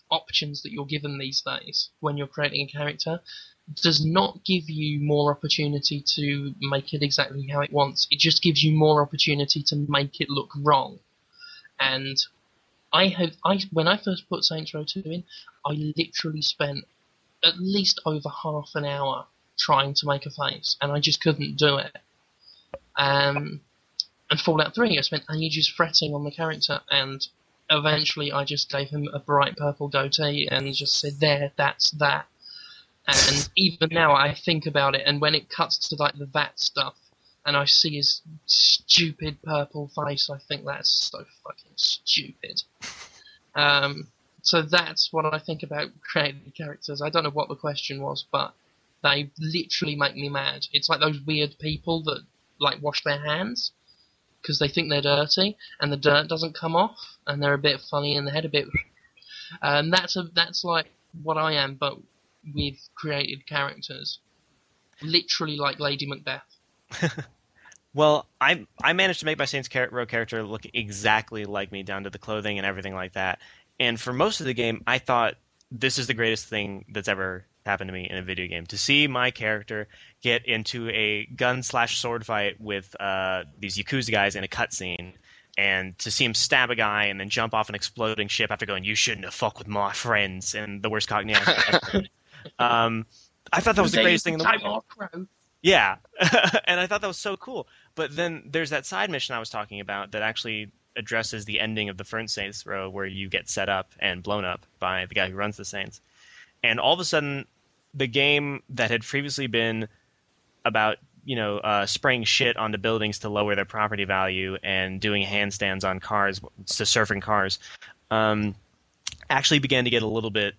options that you're given these days when you're creating a character does not give you more opportunity to make it exactly how it wants. It just gives you more opportunity to make it look wrong. And I have I when I first put Saints Row 2 in, I literally spent at least over half an hour trying to make a face, and I just couldn't do it. Um, and Fallout 3, I spent ages fretting on the character, and eventually I just gave him a bright purple goatee and just said, "There, that's that." And even now, I think about it, and when it cuts to like the VATS stuff, and I see his stupid purple face, I think that's so fucking stupid. Um, so that's what I think about creating characters. I don't know what the question was, but they literally make me mad. It's like those weird people that like wash their hands because they think they're dirty and the dirt doesn't come off and they're a bit funny in the head, a bit. And that's a that's like what I am, but with created characters, literally like Lady Macbeth. Well, I I managed to make my Saints Row character look exactly like me, down to the clothing and everything like that. And for most of the game, I thought this is the greatest thing that's ever happened to me in a video game. To see my character get into a gun slash sword fight with uh, these Yakuza guys in a cutscene, and to see him stab a guy and then jump off an exploding ship after going, "You shouldn't have fucked with my friends," and the worst Cockney accent. um, I thought that was the greatest thing in the world. Yeah, and I thought that was so cool. But then there's that side mission I was talking about that actually addresses the ending of the Fern Saints row, where you get set up and blown up by the guy who runs the Saints, and all of a sudden, the game that had previously been about you know uh, spraying shit onto buildings to lower their property value and doing handstands on cars to surfing cars, um, actually began to get a little bit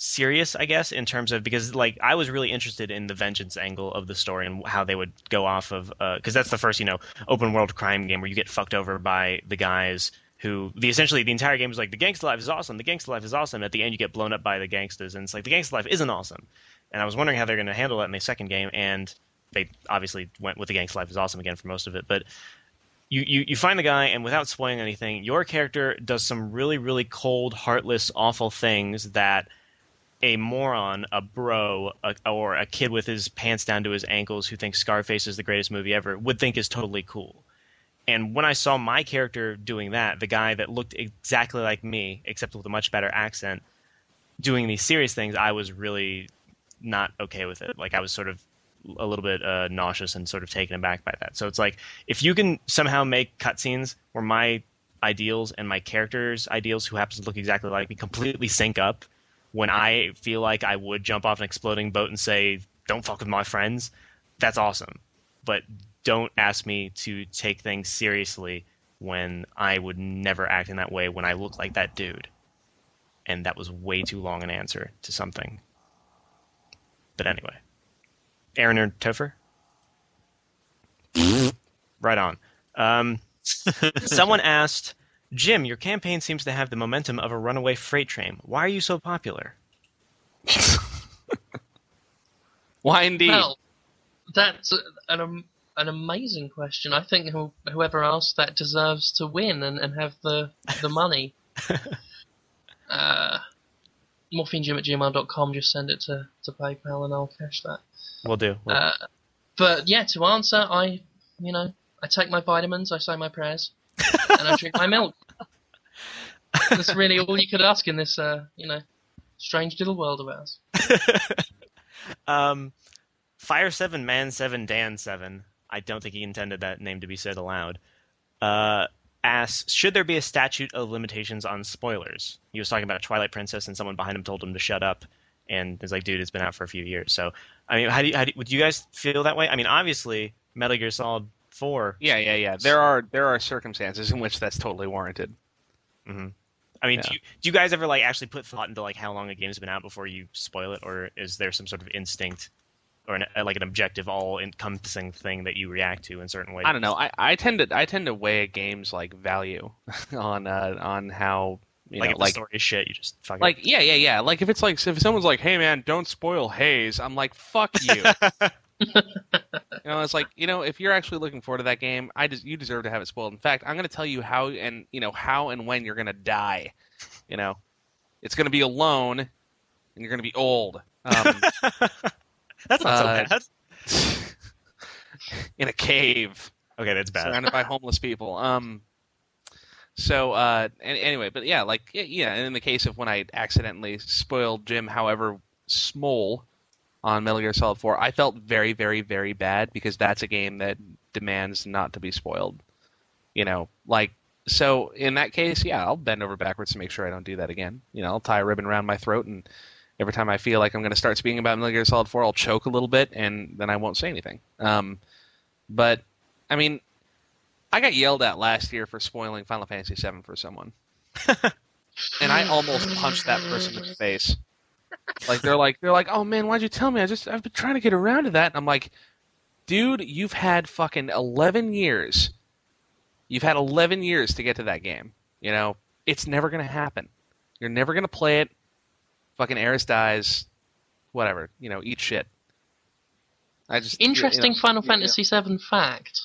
serious, I guess, in terms of because like I was really interested in the vengeance angle of the story and how they would go off of uh, because that's the first you know open world crime game where you get fucked over by the guys who the essentially the entire game is like the gangster life is awesome, the gangster life is awesome. At the end, you get blown up by the gangsters, and it's like the gangster life isn't awesome. And I was wondering how they're going to handle that in the second game, and they obviously went with the gangster life is awesome again for most of it, but. You, you, you find the guy, and without spoiling anything, your character does some really, really cold, heartless, awful things that a moron, a bro, a, or a kid with his pants down to his ankles who thinks Scarface is the greatest movie ever would think is totally cool. And when I saw my character doing that, the guy that looked exactly like me, except with a much better accent, doing these serious things, I was really not okay with it. Like I was sort of a little bit uh, nauseous and sort of taken aback by that. So it's like if you can somehow make cutscenes where my ideals and my character's ideals, who happens to look exactly like me, completely sync up, when I feel like I would jump off an exploding boat and say, "Don't fuck with my friends," that's awesome. But don't ask me to take things seriously when I would never act in that way when I look like that dude. And that was way too long an answer to something. But anyway, Aaron or Topher? right on. Um, someone asked, Jim, your campaign seems to have the momentum of a runaway freight train. Why are you so popular? Why indeed? Well, that's an um, an amazing question. I think who, whoever asked that deserves to win and, and have the the money. uh, morphinegym at gmail.com. Just send it to, to PayPal and I'll cash that. We'll do. We'll- Uh, but yeah, to answer, I, you know, I take my vitamins, I say my prayers, and I drink my milk. That's really all you could ask in this, uh, you know, strange little world of ours. Um, Fire Seven, Man Seven, Dan Seven. I don't think he intended that name to be said aloud. Uh, asks, should there be a statute of limitations on spoilers? He was talking about a Twilight Princess, and someone behind him told him to shut up. And it's like, dude, it's been out for a few years. So, I mean, how do you, how do would you guys feel that way? I mean, obviously, Metal Gear Solid Four. Yeah, yeah, yeah. There are there are circumstances in which that's totally warranted. I mean, do you do you guys ever like actually put thought into like how long a game's been out before you spoil it, or is there some sort of instinct or an, like an objective, all encompassing thing that you react to in certain ways? I don't know. I, I tend to I tend to weigh a game's like value on uh, on how you like know, if the like story is shit, you just fucking like yeah yeah yeah. Like if it's like if someone's like, hey man, don't spoil Haze, I'm like fuck you. you know, it's like you know if you're actually looking forward to that game, I just you deserve to have it spoiled. In fact, I'm going to tell you how and you know how and when you're going to die. You know, it's going to be alone, and you're going to be old. Um, that's not uh, so bad. in a cave. Okay, that's bad. surrounded by homeless people. Um, so uh, an- anyway, but yeah, like yeah, and in the case of when I accidentally spoiled Jim, however small, on Metal Gear Solid Four, I felt very, very, very bad because that's a game that demands not to be spoiled. You know, like so in that case, yeah, I'll bend over backwards to make sure I don't do that again. You know, I'll tie a ribbon around my throat and. Every time I feel like I'm going to start speaking about Metal Gear Solid 4, I'll choke a little bit, and then I won't say anything. Um, but I mean, I got yelled at last year for spoiling Final Fantasy VII for someone, and I almost punched that person in the face. Like they're like they're like, oh man, why'd you tell me? I just I've been trying to get around to that. And I'm like, dude, you've had fucking eleven years. You've had eleven years to get to that game. You know, it's never gonna happen. You're never gonna play it. Fucking Aeris dies. Whatever. You know, eat shit. I just Interesting you know, Final yeah. Fantasy VII fact.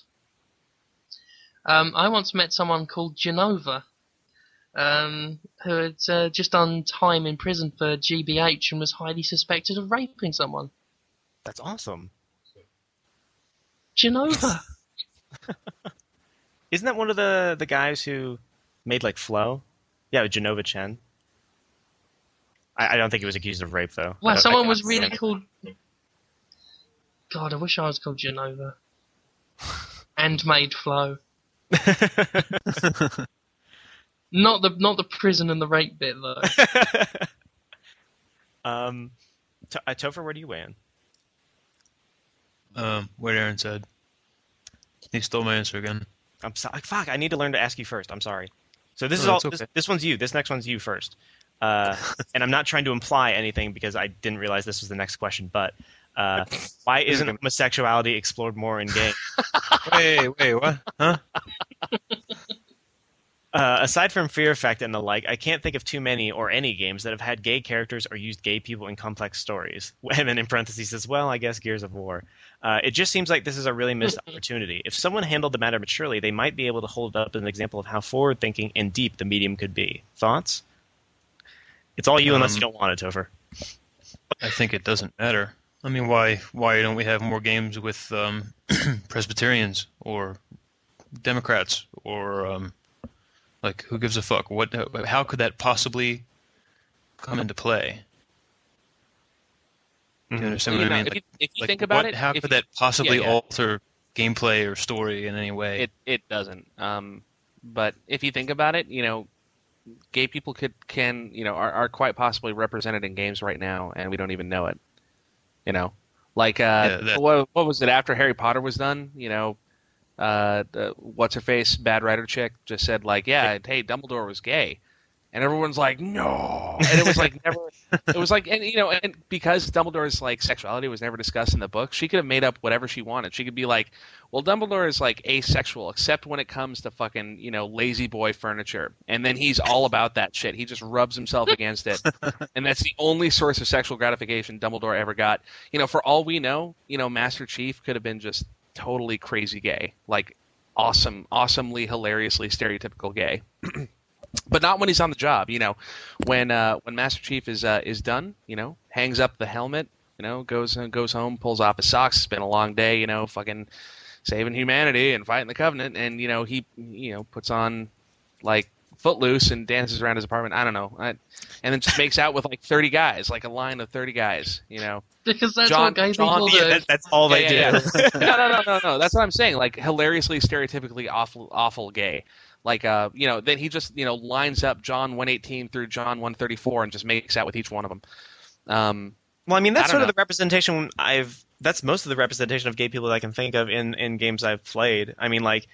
Um, I once met someone called Jenova, um, who had uh, just done time in prison for GBH and was highly suspected of raping someone. That's awesome. Jenova. Isn't that one of the the guys who made like Flow? Yeah, Jenova Chen. I, I don't think he was accused of rape though. Wow, someone was really called. God, I wish I was called Jenova. and made Flow. Not the not the prison and the rape bit though. um, to, uh, Topher, where do you weigh in? Um, what Aaron said. He stole my answer again. I'm sorry. Fuck, I need to learn to ask you first. I'm sorry. So this is No, all. it's This, okay. this one's you. This next one's you first. Uh, and I'm not trying to imply anything because I didn't realize this was the next question. But uh, why isn't homosexuality explored more in games? wait, wait, what? Huh? Uh, aside from Fear Effect and the like, I can't think of too many or any games that have had gay characters or used gay people in complex stories. And then in parentheses as well, I guess Gears of War. Uh, it just seems like this is a really missed opportunity. If someone handled the matter maturely, they might be able to hold it up as an example of how forward thinking and deep the medium could be. Thoughts? It's all you unless Um, you don't want it, Topher. I think it doesn't matter. I mean, why why don't we have more games with um, Presbyterians or Democrats or um, like who gives a fuck? What? How could that possibly come into play? Do you understand what you I know, mean? if you, if you Like, think about what- it, how could you- that possibly yeah. alter gameplay or story in any way? It it doesn't. Um, but if you think about it, you know, gay people could can you know are, are quite possibly represented in games right now, and we don't even know it. You know, like uh, Yeah, that- what what was it after Harry Potter was done? You know, uh, the, what's her face, bad writer chick, just said like, yeah, hey, Dumbledore was gay. And everyone's like, no, and it was like never. It was like, and you know, and because Dumbledore's like sexuality was never discussed in the book, she could have made up whatever she wanted. She could be like, well, Dumbledore is like asexual, except when it comes to fucking, you know, lazy boy furniture. And then he's all about that shit. He just rubs himself against it. and that's the only source of sexual gratification Dumbledore ever got. You know, for all we know, you know, Master Chief could have been just totally crazy gay. Like, awesome, awesomely, hilariously stereotypical gay. but not when he's on the job. You know, when uh, when Master Chief is uh, is done, you know, hangs up the helmet, you know, goes uh, goes home, pulls off his socks. It's been a long day, you know, fucking saving humanity and fighting the Covenant, and you know he you know puts on like Footloose and dances around his apartment. I don't know, I, and then just makes out with like thirty guys, like a line of thirty guys. You know, Because that's John- what guys John- people Yeah, do. that, that's all they Yeah, do. yeah, no, no, no, no, no. That's what I'm saying. Like hilariously, stereotypically awful, awful gay. Like, uh, you know, then he just you know lines up John 118 through John 134 and just makes out with each one of them. Um, Well, I mean, that's I sort don't of the representation I've. That's most of the representation of gay people that I can think of in in games I've played. I mean, like,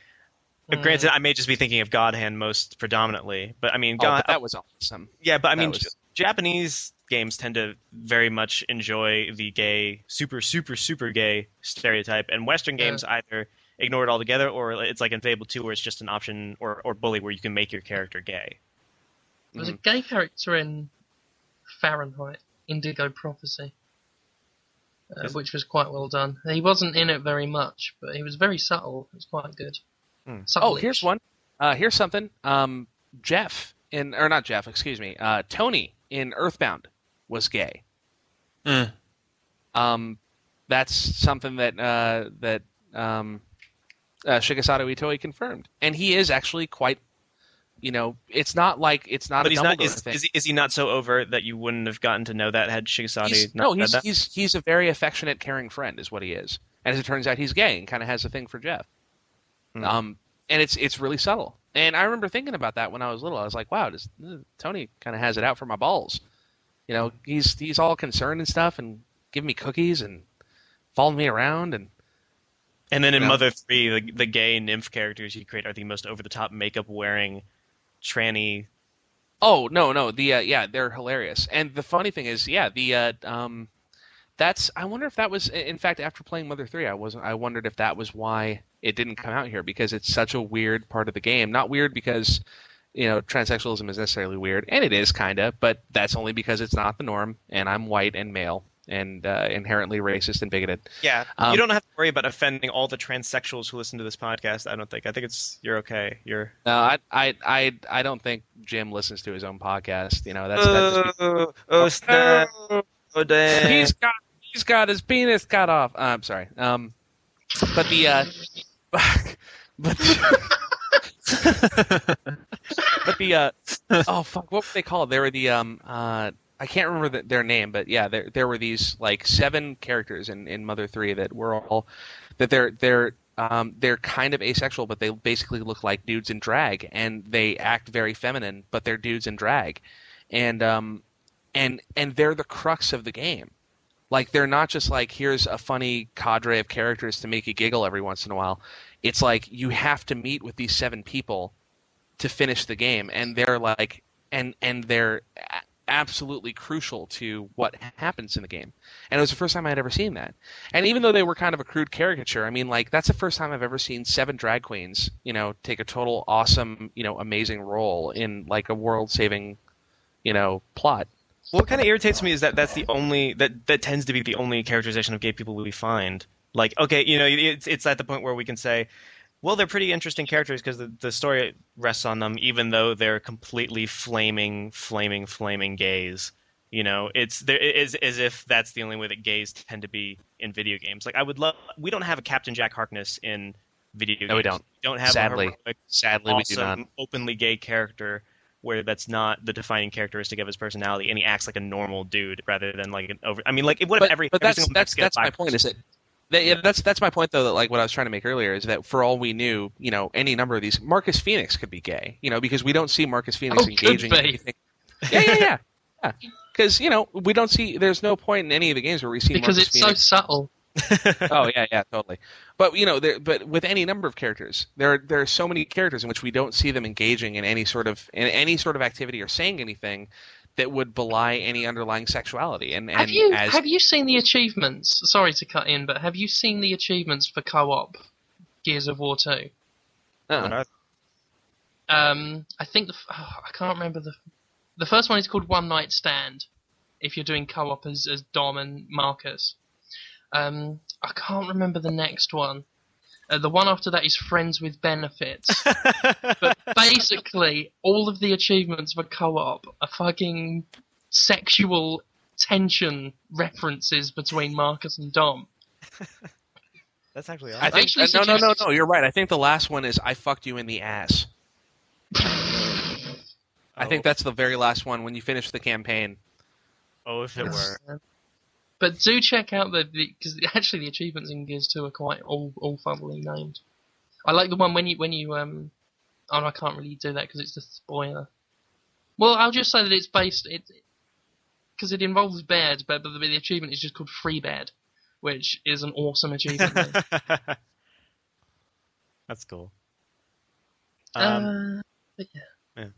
Mm. granted, I may just be thinking of God Hand most predominantly, but I mean, oh, God, but that was awesome. yeah, but I that mean, was- Japanese games tend to very much enjoy the gay, super, super, super gay stereotype, and Western Yeah. games either ignore it altogether, or it's like in Fable Two, where it's just an option, or or Bully, where you can make your character gay. There was a gay character in Fahrenheit, Indigo Prophecy, uh, which was quite well done. He wasn't in it very much, but he was very subtle. It was quite good. Hmm. Oh, Subtle-ish. here's one. Uh, here's something. Um, Jeff in or not Jeff, excuse me. Uh, Tony in Earthbound was gay. Eh, Um, that's something that uh, that um, uh, Shigesato Itoi confirmed, and he is actually quite. You know, it's not like it's not But a he's not. Is, thing. is, he, is he not so overt that you wouldn't have gotten to know that had Shigesaki He's- not no, said he's that? he's he's a very affectionate, caring friend, is what he is. And as it turns out, he's gay and kind of has a thing for Jeff. Hmm. Um, and it's it's really subtle. And I remember thinking about that when I was little. I was like, wow, does, Tony kind of has it out for my balls. You know, he's he's all concerned and stuff, and giving me cookies and following me around, and And then in No. Mother Three, the, the gay nymph characters you create are the most over the top makeup wearing, tranny. Oh no, no, the uh, yeah, they're hilarious. And the funny thing is, yeah, the uh, um, that's I wonder if that was in fact after playing Mother Three, I wasn't. I wondered if that was why it didn't come out here because it's such a weird part of the game. Not weird because you know transsexualism is necessarily weird, and it is kind of, but that's only because it's not the norm, and I'm white and male, and uh, inherently racist and bigoted. Yeah, Um, you don't have to worry about offending all the transsexuals who listen to this podcast. I don't think. I think it's you're okay. You're. No, I, I, I, I don't think Jim listens to his own podcast. You know, that's that just oh, oh, snap. Oh, damn. he's got he's got his penis cut off. Uh, I'm sorry. Um, but the uh, but but the uh, oh fuck, what were they called? They were the um uh. I can't remember the, their name, but yeah, there there were these like seven characters in, in Mother Three that were all that they're they're um, they're kind of asexual, but they basically look like dudes in drag, and they act very feminine, but they're dudes in drag, and um, and and they're the crux of the game. Like they're not just like here's a funny cadre of characters to make you giggle every once in a while. It's like you have to meet with these seven people to finish the game, and they're like and and they're absolutely crucial to what happens in the game. And it was the first time I had ever seen that. And even though they were kind of a crude caricature, I mean, like that's the first time I've ever seen seven drag queens, you know, take a total awesome, you know, amazing role in like a world-saving, you know, plot. What kind of irritates me is that that's the only that that tends to be the only characterization of gay people we find. Like, okay, you know, it's it's at the point where we can say, well, they're pretty interesting characters because the the story rests on them, even though they're completely flaming, flaming, flaming gays. You know, it's there is as if that's the only way that gays tend to be in video games. Like, I would love. We don't have a Captain Jack Harkness in video games. No, we don't. We don't have Sadly. a heroic, Sadly, we do not. awesome, openly gay character where that's not the defining characteristic of his personality, and he acts like a normal dude rather than like an over. I mean, like what if but, every but every that's single that's that's my point. Is person- that, that yeah, that's that's my point though. That like what I was trying to make earlier is that for all we knew, you know, any number of these, Marcus Phoenix could be gay, you know, because we don't see Marcus Phoenix Oh, engaging. in be. anything. Yeah, yeah, yeah, yeah. Because you know we don't see. There's no point in any of the games where we see because Marcus it's so subtle. oh yeah, yeah, totally. But you know, there, but with any number of characters, there are, there are so many characters in which we don't see them engaging in any sort of in any sort of activity or saying anything that would belie any underlying sexuality. And, and have you as have you seen the achievements? Sorry to cut in, but have you seen the achievements for co-op Gears of War Two? uh, What are- Um, I think the oh, I can't remember the the first one is called One Night Stand. If you're doing co-op as as Dom and Marcus, um, I can't remember the next one. Uh, the one after that is Friends with Benefits. but basically, all of the achievements for co-op are fucking sexual tension references between Marcus and Dom. That's actually I think actually uh, no, no, no, no. You're right. I think the last one is I fucked you in the ass. I think that's the very last one when you finish the campaign. Oh, if it were. But do check out the because actually the achievements in Gears Two are quite all all funnily named. I like the one when you when you um. Oh, I can't really do that because it's a spoiler. Well, I'll just say that it's based it because it involves bed, but, but the, the achievement is just called Free Bed, which is an awesome achievement. That's cool. Um, uh, but yeah. yeah.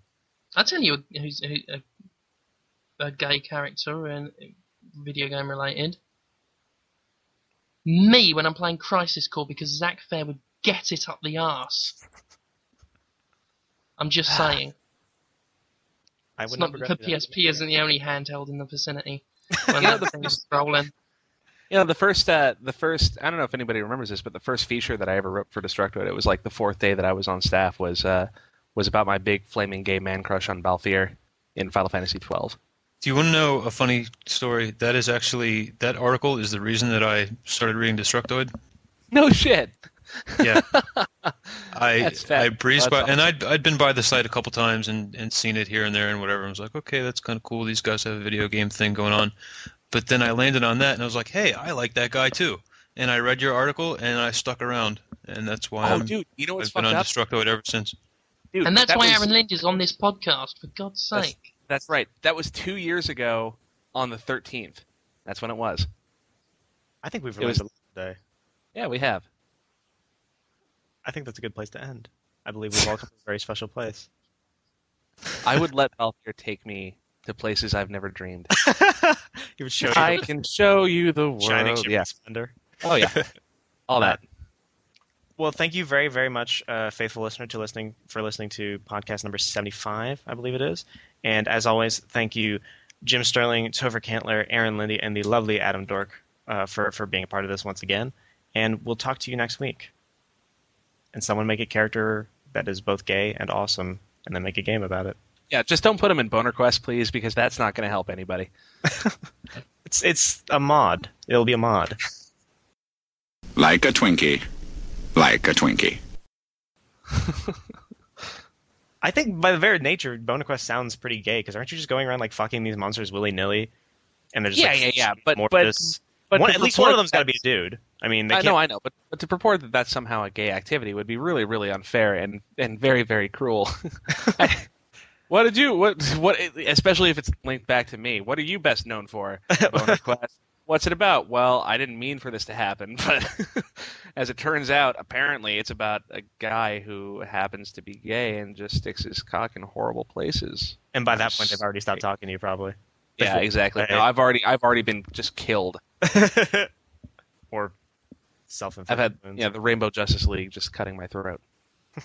I'll tell you who's who, a, a gay character and video game related. Me when I'm playing Crisis Core because Zack Fair would get it up the arse. I'm just saying. I would not not the. PSP isn't the only handheld in the vicinity when that the thing is rolling. You know, the first, uh, the first. I don't know if anybody remembers this, but the first feature that I ever wrote for Destructoid, it was like the fourth day that I was on staff, was uh, was about my big flaming gay man crush on Balthier in Final Fantasy twelve. Do you want to know a funny story? That is actually that article is the reason that I started reading Destructoid. No shit. Yeah, I I breezed That's by, and I'd I'd been by the site a couple times and, and seen it here and there and whatever. I was like, okay, that's kind of cool. These guys have a video game thing going on. But then I landed on that and I was like, hey, I like that guy too. And I read your article and I stuck around, and that's why Oh, I'm, dude, you know what's I've been on up? Destructoid ever since. Dude, And that's that why was- Aaron Linde is on this podcast, for God's That's- sake. That's right. That was two years ago on the thirteenth. That's when it was. I think we've It was- released a lot today. Yeah, we have. I think that's a good place to end. I believe we've all come to a very special place. I would let Balthier take me to places I've never dreamed. would show you I can show you the shining world. shimmering Yeah. splendor. Oh yeah. All that. Well, thank you very, very much, uh, faithful listener, to listening for listening to podcast number seventy-five, I believe it is. And as always, thank you, Jim Sterling, Topher Cantler, Aaron Linde, and the lovely Adam Dork uh, for for being a part of this once again. And we'll talk to you next week. And someone make a character that is both gay and awesome, and then make a game about it. Yeah, just don't put them in Boner Quest, please, because that's not going to help anybody. It's it's a mod. It'll be a mod. Like a Twinkie. Like a Twinkie. I think by the very nature, Boner Quest sounds pretty gay because aren't you just going around like fucking these monsters willy nilly? And they're just Yeah, like, yeah, yeah, but- more but- this- But one, at least one of them's got to be a dude. I mean, they I can't, know, I know, but, but to purport that that's somehow a gay activity would be really, really unfair and, and very, very cruel. What did you what what especially if it's linked back to me? What are you best known for? Boner Quest? What's it about? Well, I didn't mean for this to happen, but as it turns out, apparently it's about a guy who happens to be gay and just sticks his cock in horrible places. And by that point, they've already stopped talking to you, probably. Yeah, exactly. No, I've already I've already been just killed. or self inflicted. I've had yeah the Rainbow Justice League just cutting my throat.